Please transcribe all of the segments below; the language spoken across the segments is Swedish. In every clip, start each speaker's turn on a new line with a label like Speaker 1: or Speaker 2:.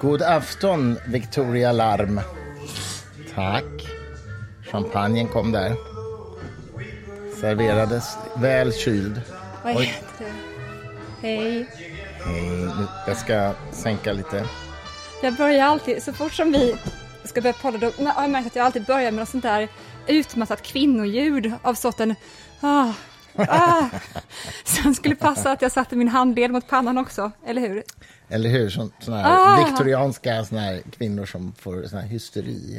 Speaker 1: God afton, Victoria Larm. Tack. Champagnen kom där. Serverades väl kyld.
Speaker 2: Vad
Speaker 1: Oj.
Speaker 2: heter du? Hej.
Speaker 1: Hej, jag ska sänka lite.
Speaker 2: Jag börjar alltid, så fort som vi ska börja podda, då har jag märkt att jag alltid börjar med något sånt där utmattat kvinnoljud av sorten ah, ah. Sen skulle passa att jag satte min handled mot pannan också, eller hur?
Speaker 1: Eller hur? Sån, här
Speaker 2: Ah.
Speaker 1: viktorianska sån här kvinnor som får sån här hysteri.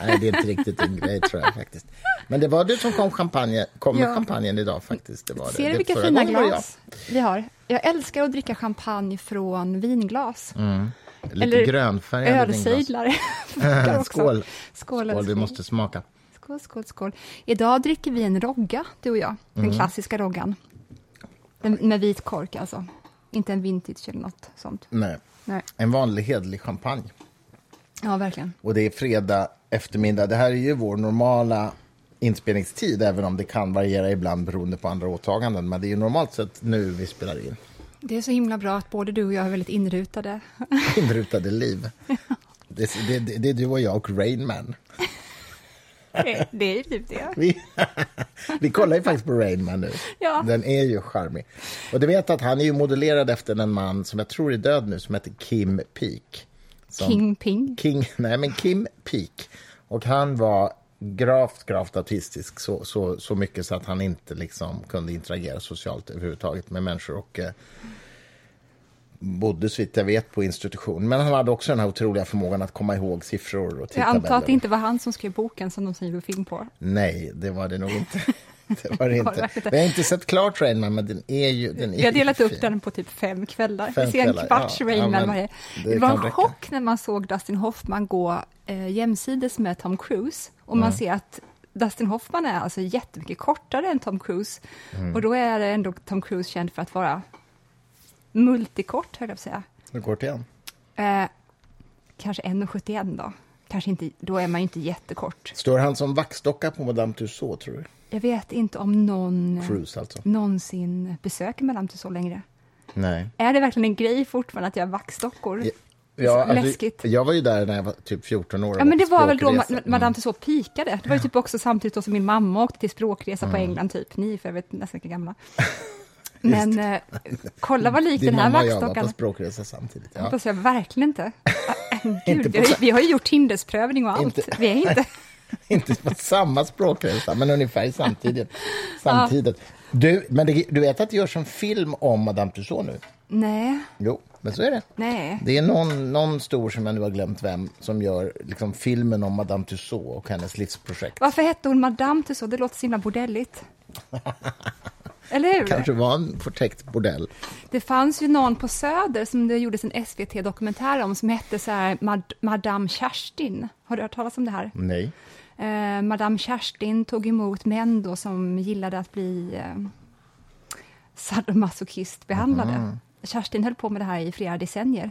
Speaker 1: Nej, det är inte riktigt din grej, tror jag faktiskt. Men det var du som kom, champagne, kom med
Speaker 2: Ja.
Speaker 1: champagnen idag faktiskt. Det var det.
Speaker 2: Ser du
Speaker 1: det
Speaker 2: vilka
Speaker 1: förra
Speaker 2: fina glas vi har? Jag älskar att dricka champagne från vinglas.
Speaker 1: jag. Lite
Speaker 2: Eller
Speaker 1: grönfärgade
Speaker 2: ölsejdlar. Också.
Speaker 1: Skål.
Speaker 2: Skål,
Speaker 1: Skål, vi måste smaka.
Speaker 2: Skål, skål, skål. Idag dricker vi en rogga, du och jag. Den
Speaker 1: Mm.
Speaker 2: klassiska roggan. Den, med vit kork alltså. Inte en vintage eller något sånt.
Speaker 1: Nej.
Speaker 2: Nej.
Speaker 1: En vanlig hedlig champagne.
Speaker 2: Ja, verkligen.
Speaker 1: Och det är fredag eftermiddag. Det här är ju vår normala inspelningstid, även om det kan variera ibland beroende på andra åtaganden. Men det är ju normalt sett nu vi spelar in.
Speaker 2: Det är så himla bra att både du och jag är väldigt inrutade.
Speaker 1: Inrutade liv. Det, det, det, är du och jag och Rain Man.
Speaker 2: Det, det är ju typ det.
Speaker 1: Vi, vi kollar ju faktiskt på Rain Man nu.
Speaker 2: Ja.
Speaker 1: Den är ju charmig. Och du vet att han är ju modellerad efter en man som jag tror är död nu, som heter Kim Peek. Som,
Speaker 2: King Ping.
Speaker 1: King, nej, men Kim Peek. Och han var gravt, gravt autistisk så, så, så mycket så att han inte liksom kunde interagera socialt överhuvudtaget med människor. Och, eh, bodde så vitt jag vet på institution. Men han hade också den här otroliga förmågan att komma ihåg siffror och
Speaker 2: Jag
Speaker 1: tidtabeller.
Speaker 2: antar att det inte var han som skrev boken som de sen gjorde film på.
Speaker 1: Nej, det var det nog inte. Det var det inte. Vi har inte sett klart Rain Man, men den är ju den är
Speaker 2: Vi har delat upp
Speaker 1: fin.
Speaker 2: den på typ fem kvällar.
Speaker 1: Fem
Speaker 2: vi ser en kvarts
Speaker 1: ja.
Speaker 2: Rain
Speaker 1: Ja,
Speaker 2: varje.
Speaker 1: det
Speaker 2: Det, var en
Speaker 1: räcka.
Speaker 2: chock när man såg Dustin Hoffman gå eh, jämsides med Tom Cruise. Och man ser att Dustin Hoffman är alltså jättemycket kortare än Tom Cruise.
Speaker 1: Mm.
Speaker 2: Och då är det ändå Tom Cruise känd för att vara multikort, höll jag på att säga.
Speaker 1: Hur kort är han?
Speaker 2: Eh, kanske 1,71 då. Kanske inte, då är man ju inte jättekort.
Speaker 1: Står han som vaxdocka på Madame Tussauds, tror du?
Speaker 2: Jag vet inte om någon
Speaker 1: Cruise, alltså.
Speaker 2: någonsin besöker Madame Tussauds längre.
Speaker 1: Nej.
Speaker 2: Är det verkligen en grej fortfarande att göra vaxdockor?
Speaker 1: Ja, alltså,
Speaker 2: Läskigt.
Speaker 1: Jag var ju där när jag var typ 14 år.
Speaker 2: Ja, men det var väl då Madame Tussauds pikade. Det var ju typ också samtidigt som min mamma åkte till språkresa på England, typ. Ni för övrigt nästan lika gamla. Men eh, kolla vad lik
Speaker 1: Din
Speaker 2: den här
Speaker 1: mamma och jag var
Speaker 2: vaxdockan
Speaker 1: på språkresa samtidigt. Ja.
Speaker 2: Hoppas jag verkligen inte. Ah, äh,
Speaker 1: Inte
Speaker 2: Gud,
Speaker 1: på
Speaker 2: vi, vi har ju gjort hindersprövning och allt.
Speaker 1: Inte-
Speaker 2: Vi är inte...
Speaker 1: inte på samma språkresa, men ungefär samtidigt. samtidigt. Du, men det, du vet att det görs en film om Madame Tussauds nu?
Speaker 2: Nej,
Speaker 1: Jo, men så är det.
Speaker 2: nej.
Speaker 1: Det är någon, någon stor, som jag nu har glömt vem, som gör liksom, filmen om Madame Tussauds och hennes livsprojekt.
Speaker 2: Varför hette hon Madame Tussauds? Det låter så himla bordelligt. Hur?
Speaker 1: kanske var en förtäckt bordell.
Speaker 2: Det fanns ju någon på Söder som det gjordes en SVT-dokumentär om som hette så här Mad- Madame Kerstin. Har du hört talas om det här?
Speaker 1: Nej.
Speaker 2: Eh, Madame Kerstin tog emot män då som gillade att bli eh, sadomasochistbehandlade.
Speaker 1: Mhm.
Speaker 2: Kerstin höll på med det här i flera decennier.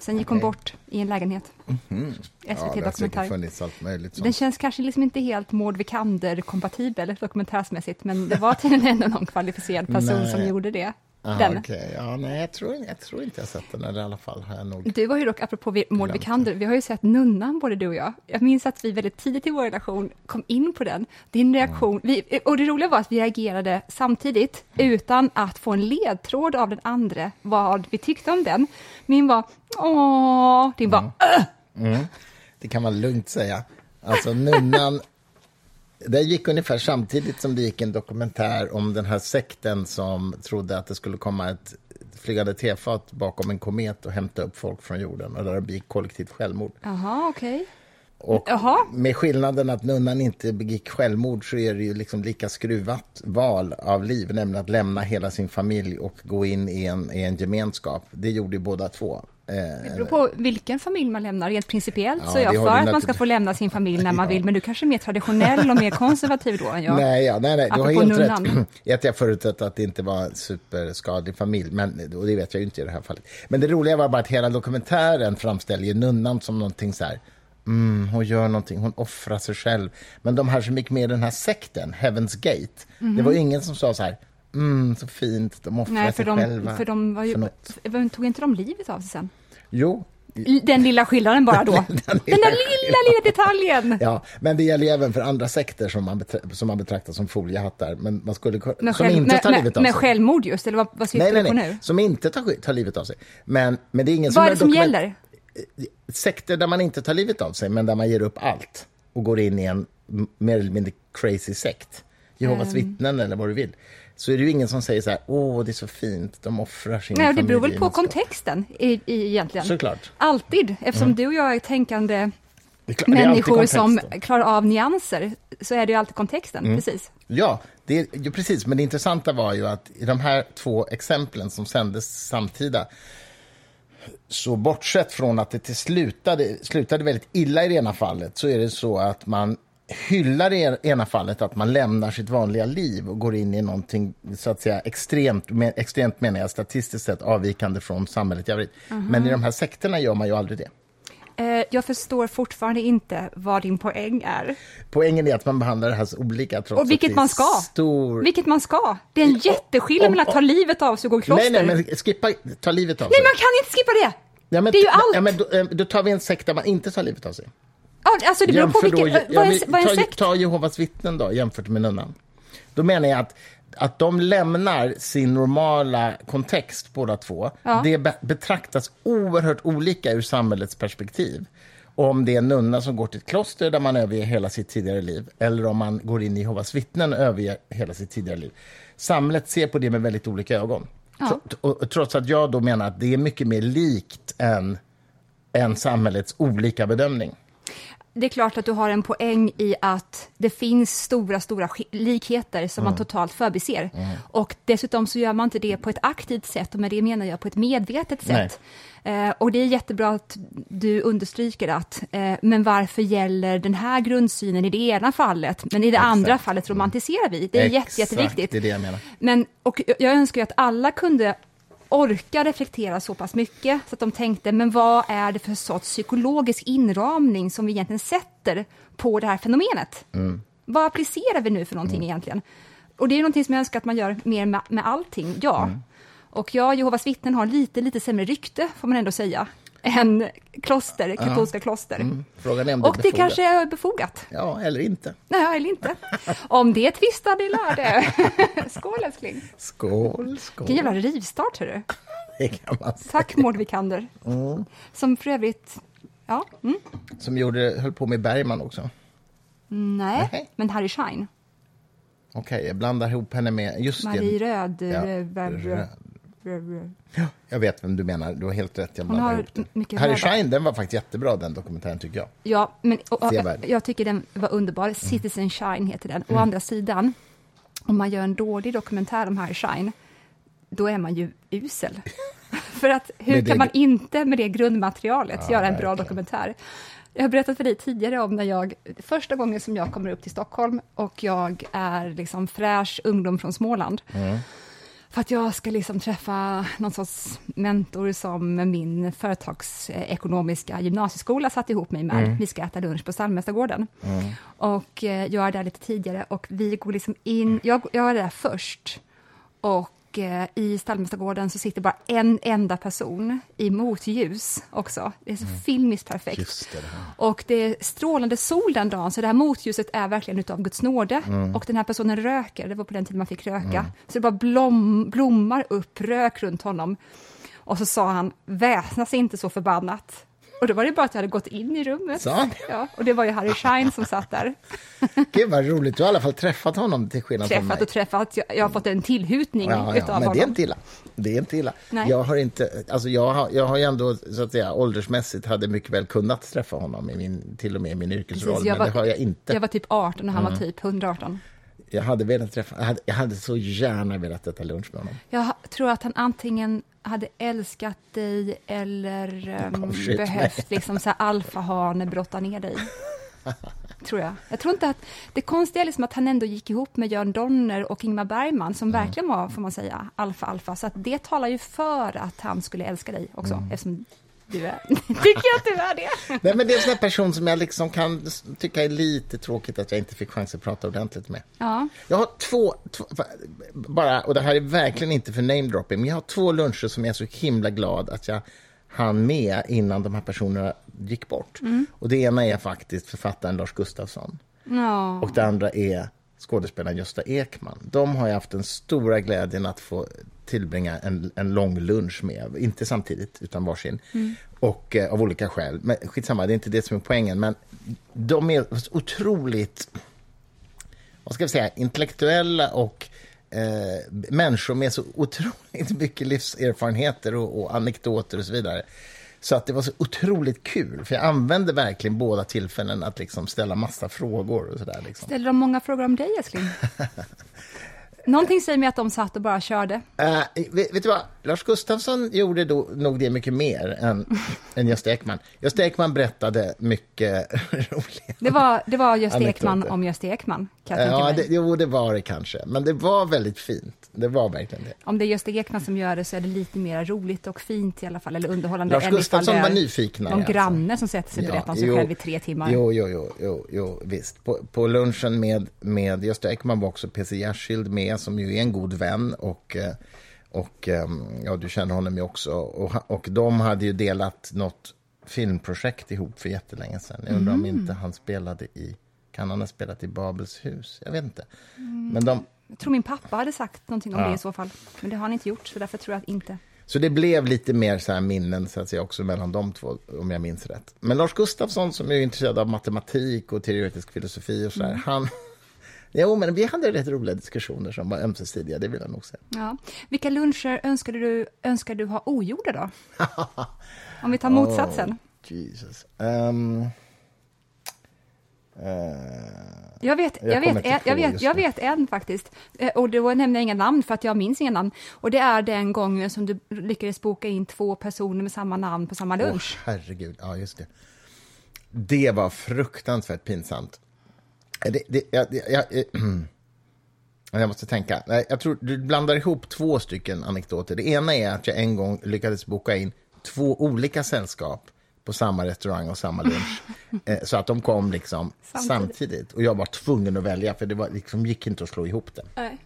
Speaker 2: Sen gick hon bort i en lägenhet.
Speaker 1: Ja, det har
Speaker 2: SVT-dokumentär.
Speaker 1: säkert funnits allt möjligt.
Speaker 2: Den känns kanske liksom inte helt Maud Vikander-kompatibel dokumentärsmässigt, men det var tydligen ändå någon kvalificerad person
Speaker 1: Nej.
Speaker 2: som gjorde det. Den.
Speaker 1: okej. Ja, nej, jag tror, jag tror inte jag sett den, eller i alla fall har jag nog...
Speaker 2: Du har ju dock, apropå Maud Vikander, vi har ju sett Nunnan, både du och jag. Jag minns att vi väldigt tidigt i vår relation kom in på den. Din reaktion, vi, och det roliga var att vi reagerade samtidigt, utan att få en ledtråd av den andra vad vi tyckte om den. Min var åh, din var "Åh!"
Speaker 1: Mm. Det kan man lugnt säga. Alltså, Nunnan... Det gick ungefär samtidigt som det gick en dokumentär om den här sekten som trodde att det skulle komma ett flygande tefat bakom en komet och hämta upp folk från jorden. Och där det begick kollektivt självmord.
Speaker 2: Jaha, okej.
Speaker 1: Och
Speaker 2: Jaha.
Speaker 1: med skillnaden att nunnan inte begick självmord så är det ju liksom lika skruvat val av liv, nämligen att lämna hela sin familj och gå in i en, i en gemenskap. Det gjorde ju båda två. Eh,
Speaker 2: Det beror på vilken familj man lämnar. Rent principiellt
Speaker 1: Ja,
Speaker 2: så är jag för att man ska få lämna sin familj när man vill, men du kanske är mer traditionell och mer konservativ då än jag.
Speaker 1: Nej, ja, nej, nej, du har helt rätt. I Att jag förutsatte att det inte var en superskadlig familj, men, och det vet jag ju inte i det här fallet. Men det roliga var bara att hela dokumentären framställer nunnan som någonting så här, mm, hon gör någonting, hon offrar sig själv. Men de här som gick med i den här sekten, Heaven's Gate, det var ju ingen som sa så här, mm, så fint, de offrar
Speaker 2: Mhm. Nej, för
Speaker 1: sig
Speaker 2: de,
Speaker 1: själva.
Speaker 2: för de var ju,
Speaker 1: för något.
Speaker 2: tog inte de livet av sig sen?
Speaker 1: Jo,
Speaker 2: Den lilla skillnaden bara då.
Speaker 1: Den
Speaker 2: Den,
Speaker 1: lilla
Speaker 2: där lilla, lilla detaljen.
Speaker 1: Ja, men det gäller ju även för andra sekter som man, som man betraktar som foliehattar. Men man skulle,
Speaker 2: Med,
Speaker 1: som
Speaker 2: själv,
Speaker 1: inte tar
Speaker 2: med,
Speaker 1: livet
Speaker 2: med,
Speaker 1: av
Speaker 2: med
Speaker 1: sig.
Speaker 2: självmord just, eller vad, vad syftar
Speaker 1: Nej,
Speaker 2: du på
Speaker 1: nej.
Speaker 2: nu?
Speaker 1: Som inte tar, tar livet av sig. Men, men det är ingen
Speaker 2: Vad är
Speaker 1: som
Speaker 2: det som
Speaker 1: dokument-
Speaker 2: gäller?
Speaker 1: Sekter där man inte tar livet av sig, men där man ger upp allt och går in i en mer eller mindre crazy sekt. Jehovas
Speaker 2: Ehm.
Speaker 1: vittnen eller vad du vill. Så är det ju ingen som säger så här, åh, det är så fint, de offrar sin
Speaker 2: Nej, det beror väl på
Speaker 1: familjegemenskap."
Speaker 2: kontexten i, i, egentligen.
Speaker 1: Såklart.
Speaker 2: Alltid, eftersom du och jag är tänkande
Speaker 1: är klart, det är
Speaker 2: människor som klarar av nyanser, så är det ju alltid kontexten.
Speaker 1: Mm.
Speaker 2: Precis.
Speaker 1: Ja, det är, ju precis. Men det intressanta var ju att i de här två exemplen som sändes samtida så bortsett från att det till slutade, slutade väldigt illa i det ena fallet så är det så att man hyllar i det ena fallet att man lämnar sitt vanliga liv och går in i någonting så att säga extremt, med, extremt menar jag statistiskt sett avvikande från samhället i övrigt. Men i de här sekterna gör man ju aldrig det.
Speaker 2: Eh, jag förstår fortfarande inte vad din poäng är.
Speaker 1: Poängen är att man behandlar det här så olika trots
Speaker 2: Och vilket
Speaker 1: att det
Speaker 2: man ska.
Speaker 1: Stor...
Speaker 2: Vilket man ska. Det är en jätteskillnad mellan att ta livet av sig och gå i kloster.
Speaker 1: Nej, nej, men skippa, ta livet av
Speaker 2: Nej,
Speaker 1: sig.
Speaker 2: man kan inte skippa det!
Speaker 1: Ja, men,
Speaker 2: det är ju allt.
Speaker 1: Ja, men då, eh, då tar vi en sekt där man inte tar livet av sig.
Speaker 2: Ja, alltså det beror på vilken,
Speaker 1: då-
Speaker 2: vad, är, vad är
Speaker 1: ta,
Speaker 2: sekt?
Speaker 1: ta Jehovas vittnen då, jämfört med nunnan. Då menar jag att, att de lämnar sin normala kontext båda två.
Speaker 2: Ja.
Speaker 1: Det be, betraktas oerhört olika ur samhällets perspektiv. Om det är en nunna som går till ett kloster där man överger hela sitt tidigare liv eller om man går in i Jehovas vittnen och överger hela sitt tidigare liv. Samhället ser på det med väldigt olika ögon.
Speaker 2: Ja.
Speaker 1: Trots att jag då menar att det är mycket mer likt än, än samhällets olika bedömning.
Speaker 2: Det är klart att du har en poäng i att det finns stora, stora likheter som
Speaker 1: Mm.
Speaker 2: man totalt förbiser. Och dessutom så gör man inte det på ett aktivt sätt, och med det menar jag på ett medvetet sätt. Eh, och det är jättebra att du understryker att, eh, men varför gäller den här grundsynen i det ena fallet, men i det andra fallet romantiserar vi? Det är jätte,
Speaker 1: Exakt,
Speaker 2: jätteviktigt.
Speaker 1: det är det jag menar.
Speaker 2: Men, och jag önskar ju att alla kunde orka reflektera så pass mycket så att de tänkte, men vad är det för sorts psykologisk inramning som vi egentligen sätter på det här fenomenet?
Speaker 1: Mm.
Speaker 2: Vad applicerar vi nu för någonting egentligen? Och det är någonting som jag önskar att man gör mer med, med allting, ja.
Speaker 1: Mm.
Speaker 2: Och ja, Jehovas vittnen har lite, lite sämre rykte, får man ändå säga, än kloster, katolska kloster.
Speaker 1: Mm. Frågan är om det
Speaker 2: Och
Speaker 1: är
Speaker 2: det kanske är befogat.
Speaker 1: Ja, eller inte.
Speaker 2: Nej, eller inte. Om det tvistar de lärde. Skål älskling.
Speaker 1: Skål, skål.
Speaker 2: Vilken jävla rivstart, hörru.
Speaker 1: Det kan man säga.
Speaker 2: Tack Maud Vikander. Som för övrigt, ja, mm.
Speaker 1: Som gjorde, höll på med Bergman också.
Speaker 2: nej,
Speaker 1: Nej.
Speaker 2: men Harry Schein.
Speaker 1: Okej, jag blandar ihop henne med... Just
Speaker 2: Marie
Speaker 1: det.
Speaker 2: Röd.
Speaker 1: Ja,
Speaker 2: rö- rö-
Speaker 1: rö-
Speaker 2: rö- rö-
Speaker 1: Ja, jag vet vem du menar. Du har helt rätt. Jag
Speaker 2: har
Speaker 1: ihop det. Harry. Schein, den var faktiskt jättebra, den dokumentären, tycker jag.
Speaker 2: Ja, men och, och, jag tycker den var underbar. Citizen Shine heter den. Å andra sidan, om man gör en dålig dokumentär om Harry Shine, då är man ju usel. För att hur
Speaker 1: det
Speaker 2: kan man inte med det grundmaterialet
Speaker 1: Ja,
Speaker 2: göra en bra
Speaker 1: verkligen.
Speaker 2: dokumentär? Jag har berättat för dig tidigare om när jag, första gången som jag kommer upp till Stockholm och jag är liksom fräsch ungdom från Småland.
Speaker 1: Mm.
Speaker 2: För att jag ska liksom träffa någon sorts mentor som min företagsekonomiska gymnasieskola satt ihop mig med.
Speaker 1: Mm.
Speaker 2: Vi ska äta lunch på Stallmästargården. Och eh, jag är där lite tidigare och vi går liksom in, jag, jag är där först. Och eh, i Stallmästargården så sitter bara en enda person i motljus också. Det är så filmiskt perfekt.
Speaker 1: Mm. Det. det.
Speaker 2: Och det är strålande sol den dagen, så det här motljuset är verkligen utav Guds nåde.
Speaker 1: Mm.
Speaker 2: Och den här personen röker, det var på den tiden man fick röka. Så det bara blom, blommar upp rök runt honom. Och så sa han, väsnas inte så förbannat. Och då var det bara att jag hade gått in i rummet.
Speaker 1: Han?
Speaker 2: Ja, och det var ju Harry Schein som satt där.
Speaker 1: Gud, vad roligt. Du har i alla fall träffat honom till skillnad från mig.
Speaker 2: Träffat och träffat, jag, jag har fått en tillhutning
Speaker 1: Ja, ja,
Speaker 2: utav
Speaker 1: men
Speaker 2: honom.
Speaker 1: det är inte illa. Det är inte illa.
Speaker 2: Nej.
Speaker 1: Jag har inte, alltså jag har, jag har ju ändå, så att säga, åldersmässigt hade mycket väl kunnat träffa honom i min, till och med i min yrkesroll,
Speaker 2: Precis,
Speaker 1: men det har jag inte.
Speaker 2: Jag var typ 18 och han
Speaker 1: Mm.
Speaker 2: var typ 118.
Speaker 1: Jag hade velat träffa, jag hade, jag hade så gärna velat äta lunch med honom.
Speaker 2: Jag tror att han antingen hade älskat dig eller um,
Speaker 1: Oh,
Speaker 2: behövt liksom så alfahane brotta ner dig. tror jag. Jag tror inte att... Det konstiga är liksom att han ändå gick ihop med Jörn Donner och Ingmar Bergman som
Speaker 1: Mm.
Speaker 2: verkligen var, får man säga, alfa-alfa. Så att det talar ju för att han skulle älska dig också,
Speaker 1: Mm.
Speaker 2: eftersom du är... Tycker jag att du är det?
Speaker 1: Nej, men det är en sån person som jag liksom kan tycka är lite tråkigt att jag inte fick chans att prata ordentligt med.
Speaker 2: Ja.
Speaker 1: Jag har två, två, bara, och det här är verkligen inte för namedropping, men jag har två luncher som jag är så himla glad att jag hann med innan de här personerna gick bort. Och det ena är faktiskt författaren Lars Gustafsson
Speaker 2: Ja.
Speaker 1: och det andra är skådespelaren Gösta Ekman. De har ju haft den stora glädjen att få tillbringa en, en lång lunch med, inte samtidigt utan varsin, och eh, av olika skäl. Men skitsamma, det är inte det som är poängen, men de är otroligt, vad ska vi säga, intellektuella och eh, människor med så otroligt mycket livserfarenheter och, och anekdoter och så vidare. Så att det var så otroligt kul, för jag använde verkligen båda tillfällen att liksom ställa massa frågor och sådär. Liksom.
Speaker 2: Ställer de många frågor om dig, älskling? Någonting säger mig att de satt och bara körde.
Speaker 1: Uh, vet, vet du vad? Lars Gustafsson gjorde då, nog det mycket mer än, än Gösta Ekman. Gösta Ekman berättade mycket roliga
Speaker 2: Det var, det var Gösta. Ekman om Gösta Ekman, kan jag
Speaker 1: Ja, det, jo, det var det kanske. Men det var väldigt fint. Det var verkligen det.
Speaker 2: Om det är Gösta Ekman som gör det så är det lite mer roligt och fint i alla fall, eller underhållande.
Speaker 1: Lars Gustafsson var nyfiknare,
Speaker 2: Någon
Speaker 1: alltså.
Speaker 2: granne som sätter sig och berättar om sig
Speaker 1: jo,
Speaker 2: själv i tre timmar.
Speaker 1: Jo, jo, jo, jo, jo visst. På, på lunchen med, med Gösta Ekman var också PC Jersild med, som ju är en god vän. Och, eh, och ehm, ja, du känner honom ju också. Och, och de hade ju delat något filmprojekt ihop för jättelänge sedan. Jag undrar om
Speaker 2: Mm.
Speaker 1: inte han spelade i... Kan han ha spelat i Babels hus? Jag vet inte. Men de,
Speaker 2: Jag tror min pappa hade sagt någonting om
Speaker 1: Ja.
Speaker 2: det i så fall. Men det har han inte gjort, så därför tror jag att inte.
Speaker 1: Så det blev lite mer så minnen så att säga, också mellan de två, om jag minns rätt. Men Lars Gustafsson, som är intresserad av matematik och teoretisk filosofi och så där, han... Jo, men vi hade rätt roliga diskussioner som var ömsesidiga, det vill jag nog säga.
Speaker 2: Ja. Vilka luncher önskar du, önskar du ha ogjorda då? Om vi tar motsatsen.
Speaker 1: Oh, Jesus. Eh,
Speaker 2: Jag vet,
Speaker 1: Jag
Speaker 2: jag, vet, en, jag, vet, jag vet en faktiskt. Eh, Och då nämner jag inga namn för att jag minns inga namn. Och det är den gången som du lyckades boka in två personer med samma namn på samma
Speaker 1: åh,
Speaker 2: lunch.
Speaker 1: herregud, ja just det. Det var fruktansvärt pinsamt. Det, det, jag, jag, jag, eh, jag måste tänka. Jag tror du blandar ihop två stycken anekdoter. Det ena är att jag en gång lyckades boka in två olika sällskap på samma restaurang och samma lunch. eh, så att de kom liksom
Speaker 2: Samtidigt.
Speaker 1: samtidigt. Och jag var tvungen att välja, för det var, liksom, gick inte att slå ihop det.
Speaker 2: Nej.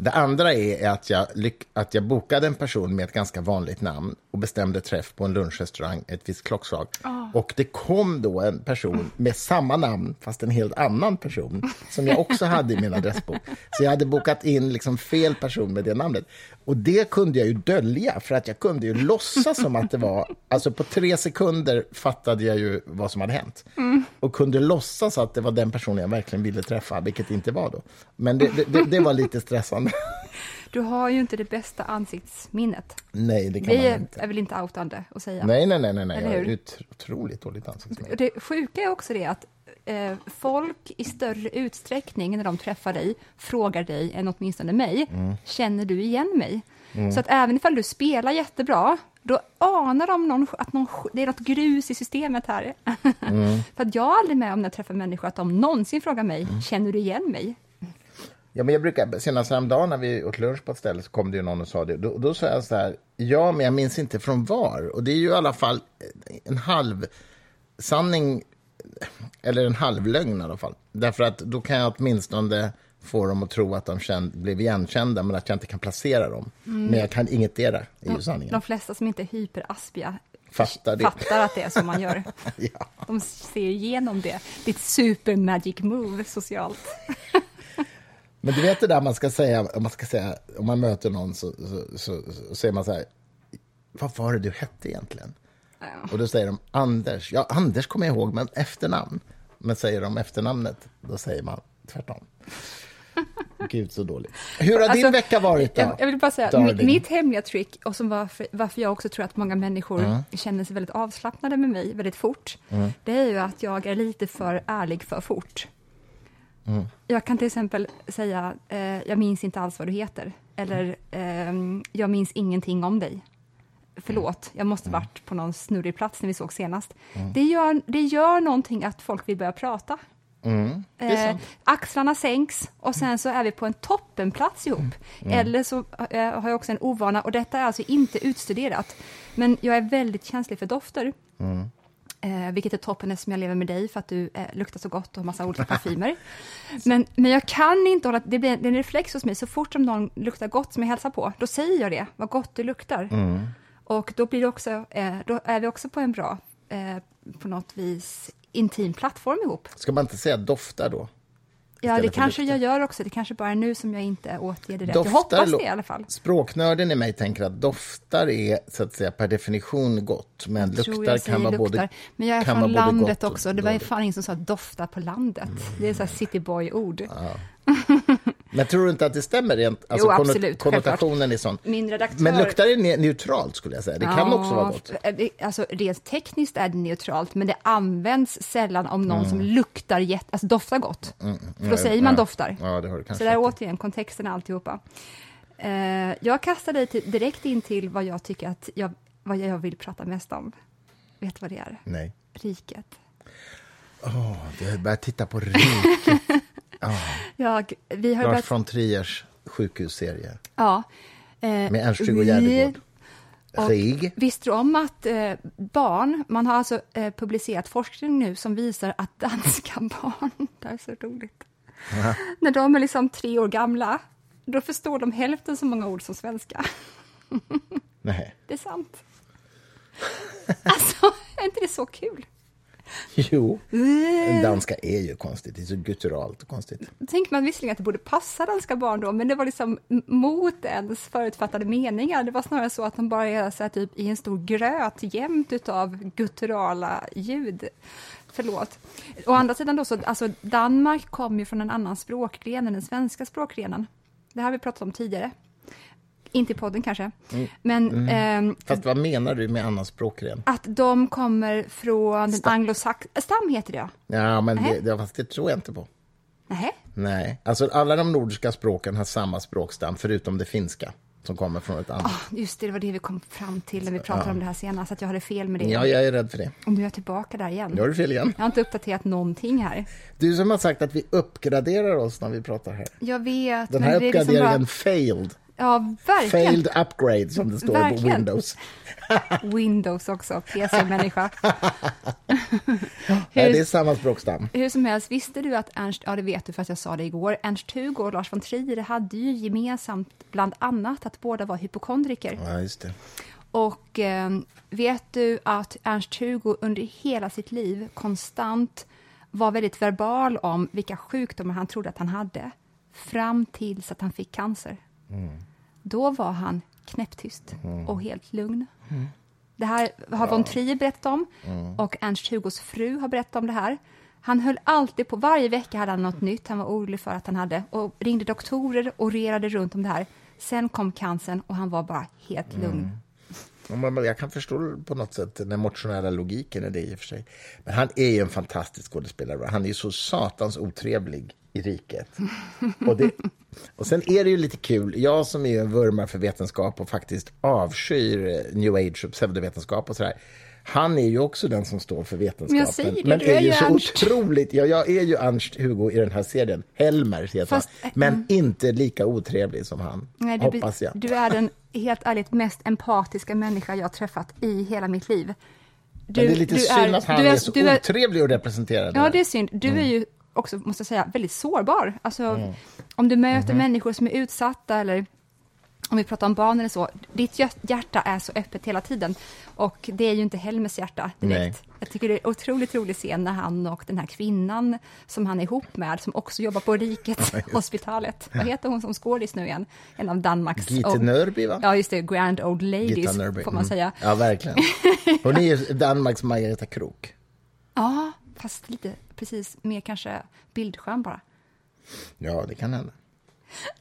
Speaker 1: Det andra är att jag, att jag bokade en person med ett ganska vanligt namn och bestämde träff på en lunchrestaurang ett visst klockslag. Och det kom då en person med samma namn, fast en helt annan person, som jag också hade i min adressbok. Så jag hade bokat in liksom fel person med det namnet. Och det kunde jag ju dölja, för att jag kunde ju låtsas som att det var... Alltså på tre sekunder fattade jag ju vad som hade hänt. Och kunde låtsas att det var den personen jag verkligen ville träffa, vilket det inte var då. Men det, det, det var lite stressande.
Speaker 2: Du har ju inte det bästa ansiktsminnet.
Speaker 1: Nej, det kan
Speaker 2: Vi
Speaker 1: man inte.
Speaker 2: är väl inte outande att säga.
Speaker 1: Nej, nej, nej, nej, nej. Jag har otroligt dåligt ansiktsminne.
Speaker 2: Det sjuka är också det att eh, folk i större utsträckning när de träffar dig, frågar dig, än åtminstone mig,
Speaker 1: Mm.
Speaker 2: känner du igen mig? Så att även ifall du spelar jättebra, då anar de någon, att någon, det är något grus i systemet här.
Speaker 1: Mm.
Speaker 2: För att jag är aldrig med om när jag träffar människor att de någonsin frågar mig,
Speaker 1: Mm.
Speaker 2: känner du igen mig?
Speaker 1: Ja, men jag brukar, senast häromdagen när vi åt lunch på ett ställe så kom det ju någon och sa det. Då, då sa jag så här, ja, men jag minns inte från var. Och det är ju i alla fall en halv sanning eller en halvlögn i alla fall. Därför att då kan jag åtminstone få dem att tro att de känd, blev igenkända, men att jag inte kan placera dem. Men jag kan ingetdera, är ju sanningen.
Speaker 2: De flesta som inte är hyperaspiga
Speaker 1: Fattar det.
Speaker 2: fattar att det är så man gör.
Speaker 1: Ja.
Speaker 2: De ser igenom det. Ditt super magic move socialt.
Speaker 1: Men du vet det där man ska säga, om man, ska säga, om man möter någon så, så, så, så säger man så här, vad var det du hette egentligen? Och då säger de Anders. Ja, Anders kommer jag ihåg, men efternamn. Men säger de efternamnet, då säger man tvärtom. Gud, så dåligt. Hur har din
Speaker 2: Alltså,
Speaker 1: vecka varit då?
Speaker 2: Jag, vill bara säga,
Speaker 1: darling?
Speaker 2: mitt hemliga trick, och som varför, varför jag också tror att många människor känner sig väldigt avslappnade med mig väldigt fort, det är ju att jag är lite för ärlig för fort. Jag kan till exempel säga, eh, jag minns inte alls vad du heter, eller ehm, jag minns ingenting om dig. Förlåt, jag måste varit på någon snurrig plats när vi såg senast. Det, gör, det gör någonting att folk vill börja prata.
Speaker 1: Mm,
Speaker 2: Eh, axlarna sänks och sen så är vi på en toppenplats ihop.
Speaker 1: Mm.
Speaker 2: Eller så eh, har jag också en ovana, och detta är alltså inte utstuderat, men jag är väldigt känslig för dofter.
Speaker 1: Mm.
Speaker 2: Eh, vilket är toppen eftersom jag lever med dig för att du eh, luktar så gott och har massa olika parfymer. men, men jag kan inte hålla, det blir det är en reflex hos mig, så fort som någon luktar gott som jag hälsar på, då säger jag det, vad gott du luktar.
Speaker 1: Mm.
Speaker 2: Och då, blir det också, eh, då är vi också på en bra, eh, på något vis, intim plattform ihop.
Speaker 1: Ska man inte säga doftar då?
Speaker 2: Ja, det kanske
Speaker 1: lukter.
Speaker 2: jag gör också. Det kanske bara är nu som jag inte återger det rätt.
Speaker 1: Doftar
Speaker 2: jag hoppas det i alla fall.
Speaker 1: Språknörden i mig tänker att doftar är så att säga per definition gott, men
Speaker 2: Jag
Speaker 1: luktar kan vara både
Speaker 2: Men jag är från landet också. Det var ju fan ingen som sa dofta på landet. Det är så här cityboy-ord.
Speaker 1: Men tror du inte att det stämmer rent? Alltså
Speaker 2: Jo, absolut,
Speaker 1: Konnotationen är sån.
Speaker 2: Min redaktör...
Speaker 1: Men luktar ne- neutralt skulle jag säga. Det kan också vara gott.
Speaker 2: det- Alltså, rent tekniskt är det neutralt, men det används sällan om någon som luktar jätte, alltså doftar gott. För då säger man doftar.
Speaker 1: Mm. Ja, det har du
Speaker 2: Så
Speaker 1: kanske
Speaker 2: där är
Speaker 1: rätt i.
Speaker 2: återigen kontexten och alltihopa. Eh, jag kastar dig till, direkt in till vad jag tycker att jag, vad jag vill prata mest om. Vet du vad det är?
Speaker 1: Nej.
Speaker 2: Riket.
Speaker 1: Åh, du har börjat titta på riket.
Speaker 2: Jag, vi har
Speaker 1: Lars
Speaker 2: börjat,
Speaker 1: von Triers sjukhusserie
Speaker 2: ja, eh,
Speaker 1: med Ernst-Hugo
Speaker 2: vi-
Speaker 1: Järdegård.
Speaker 2: Och
Speaker 1: Rig.
Speaker 2: Visste du om att eh, barn, man har alltså eh, publicerat forskning nu som visar att danska barn, det här är så roligt, när de är liksom tre år gamla, då förstår de hälften så många ord som svenska.
Speaker 1: Nej.
Speaker 2: Det är sant. Alltså, är inte det så kul?
Speaker 1: Jo,
Speaker 2: Eh,
Speaker 1: danska är ju konstigt. Det är så gutturalt konstigt.
Speaker 2: tänker man visserligen att det borde passa danska barn då, men det var liksom mot ens förutfattade meningar. Det var snarare så att de bara är så här typ i en stor gröt jämt utav gutturala ljud. Förlåt. Å andra sidan då, så, alltså Danmark kom ju från en annan språkgren än den svenska språkgrenen. Det här har vi pratat om tidigare. Inte i podden kanske. Men ehm,
Speaker 1: Fast vad menar du med annan språkgren?
Speaker 2: att de kommer från den anglosax... Stam heter det, ja.
Speaker 1: Ja, men det, det, det tror jag inte på.
Speaker 2: Nej.
Speaker 1: Nej, alltså alla de nordiska språken har samma språkstam förutom det finska som kommer från ett annat.
Speaker 2: Ah, just det, det var det vi kom fram till när vi pratade om det här senast, att jag hade fel med det.
Speaker 1: Ja, jag är rädd för det.
Speaker 2: Och nu är jag tillbaka där igen.
Speaker 1: Nu har du fel igen.
Speaker 2: Jag har inte uppdaterat någonting här.
Speaker 1: Du som har sagt att vi uppgraderar oss när vi pratar här.
Speaker 2: Jag vet,
Speaker 1: Den
Speaker 2: men
Speaker 1: här
Speaker 2: det är liksom
Speaker 1: uppgraderingen
Speaker 2: bara...
Speaker 1: failed.
Speaker 2: Ja, verkligen.
Speaker 1: Failed upgrade som det står på
Speaker 2: Verkligen.
Speaker 1: Windows.
Speaker 2: Windows också, PC-människa.
Speaker 1: Ja, det är samma språkstam.
Speaker 2: Hur som helst, visste du att Ernst, ja det vet du för att jag sa det igår, Ernst-Hugo och Lars von Trier hade ju gemensamt bland annat att båda var hypokondriker.
Speaker 1: Ja, just det.
Speaker 2: Och eh, vet du att Ernst-Hugo under hela sitt liv konstant var väldigt verbal om vilka sjukdomar han trodde att han hade, fram tills att han fick cancer. Då var han knäpptyst och helt lugn. Det här har von Trier berättat om och Ernst-Hugos fru har berättat om det här. Han höll alltid på, varje vecka hade han något nytt han var orolig för att han hade och ringde doktorer och orerade runt om det här. Sen kom cancern och han var bara helt lugn.
Speaker 1: Ja, men Jag kan förstå på något sätt den emotionella logiken i det i och för sig. Men han är ju en fantastisk skådespelare. Han är ju så satans otrevlig i riket. Och, det, och sen är det ju lite kul, jag som är en vurmare för vetenskap och faktiskt avskyr eh, new age och pseudovetenskap och sådär. Han är ju också den som står för vetenskapen.
Speaker 2: Men jag säger det,
Speaker 1: men är,
Speaker 2: är
Speaker 1: ju så
Speaker 2: Ernst.
Speaker 1: otroligt, ja, jag är ju Ernst Hugo i den här serien. Helmer heter
Speaker 2: Fast, eh,
Speaker 1: han. Men inte lika otrevlig som han,
Speaker 2: Nej, du,
Speaker 1: hoppas jag.
Speaker 2: du är den helt ärligt mest empatiska människa jag träffat i hela mitt liv. Du,
Speaker 1: men det är lite synd att han
Speaker 2: du
Speaker 1: är, så
Speaker 2: du
Speaker 1: otrevlig att representera det
Speaker 2: Ja, det är synd. Du
Speaker 1: Mm.
Speaker 2: är ju också, måste jag säga, väldigt sårbar. Alltså, om du möter
Speaker 1: Mhm.
Speaker 2: människor som är utsatta eller om vi pratar om barn eller så, ditt hjärt- hjärta är så öppet hela tiden. Och det är ju inte Helmers hjärta direkt.
Speaker 1: Nej.
Speaker 2: Jag tycker det är otroligt rolig scen när han och den här kvinnan som han är ihop med, som också jobbar på Rikets hospitalet. Vad heter hon som skådis nu igen? En av Danmarks...
Speaker 1: Gitte
Speaker 2: old-
Speaker 1: Nörby, va?
Speaker 2: Ja, just det. Grand Old Ladies, får man
Speaker 1: Mm.
Speaker 2: säga.
Speaker 1: Ja, verkligen. Hon är ju Danmarks Margareta Krook.
Speaker 2: Ja, fast lite precis mer kanske bildskärm bara.
Speaker 1: Ja, det kan hända.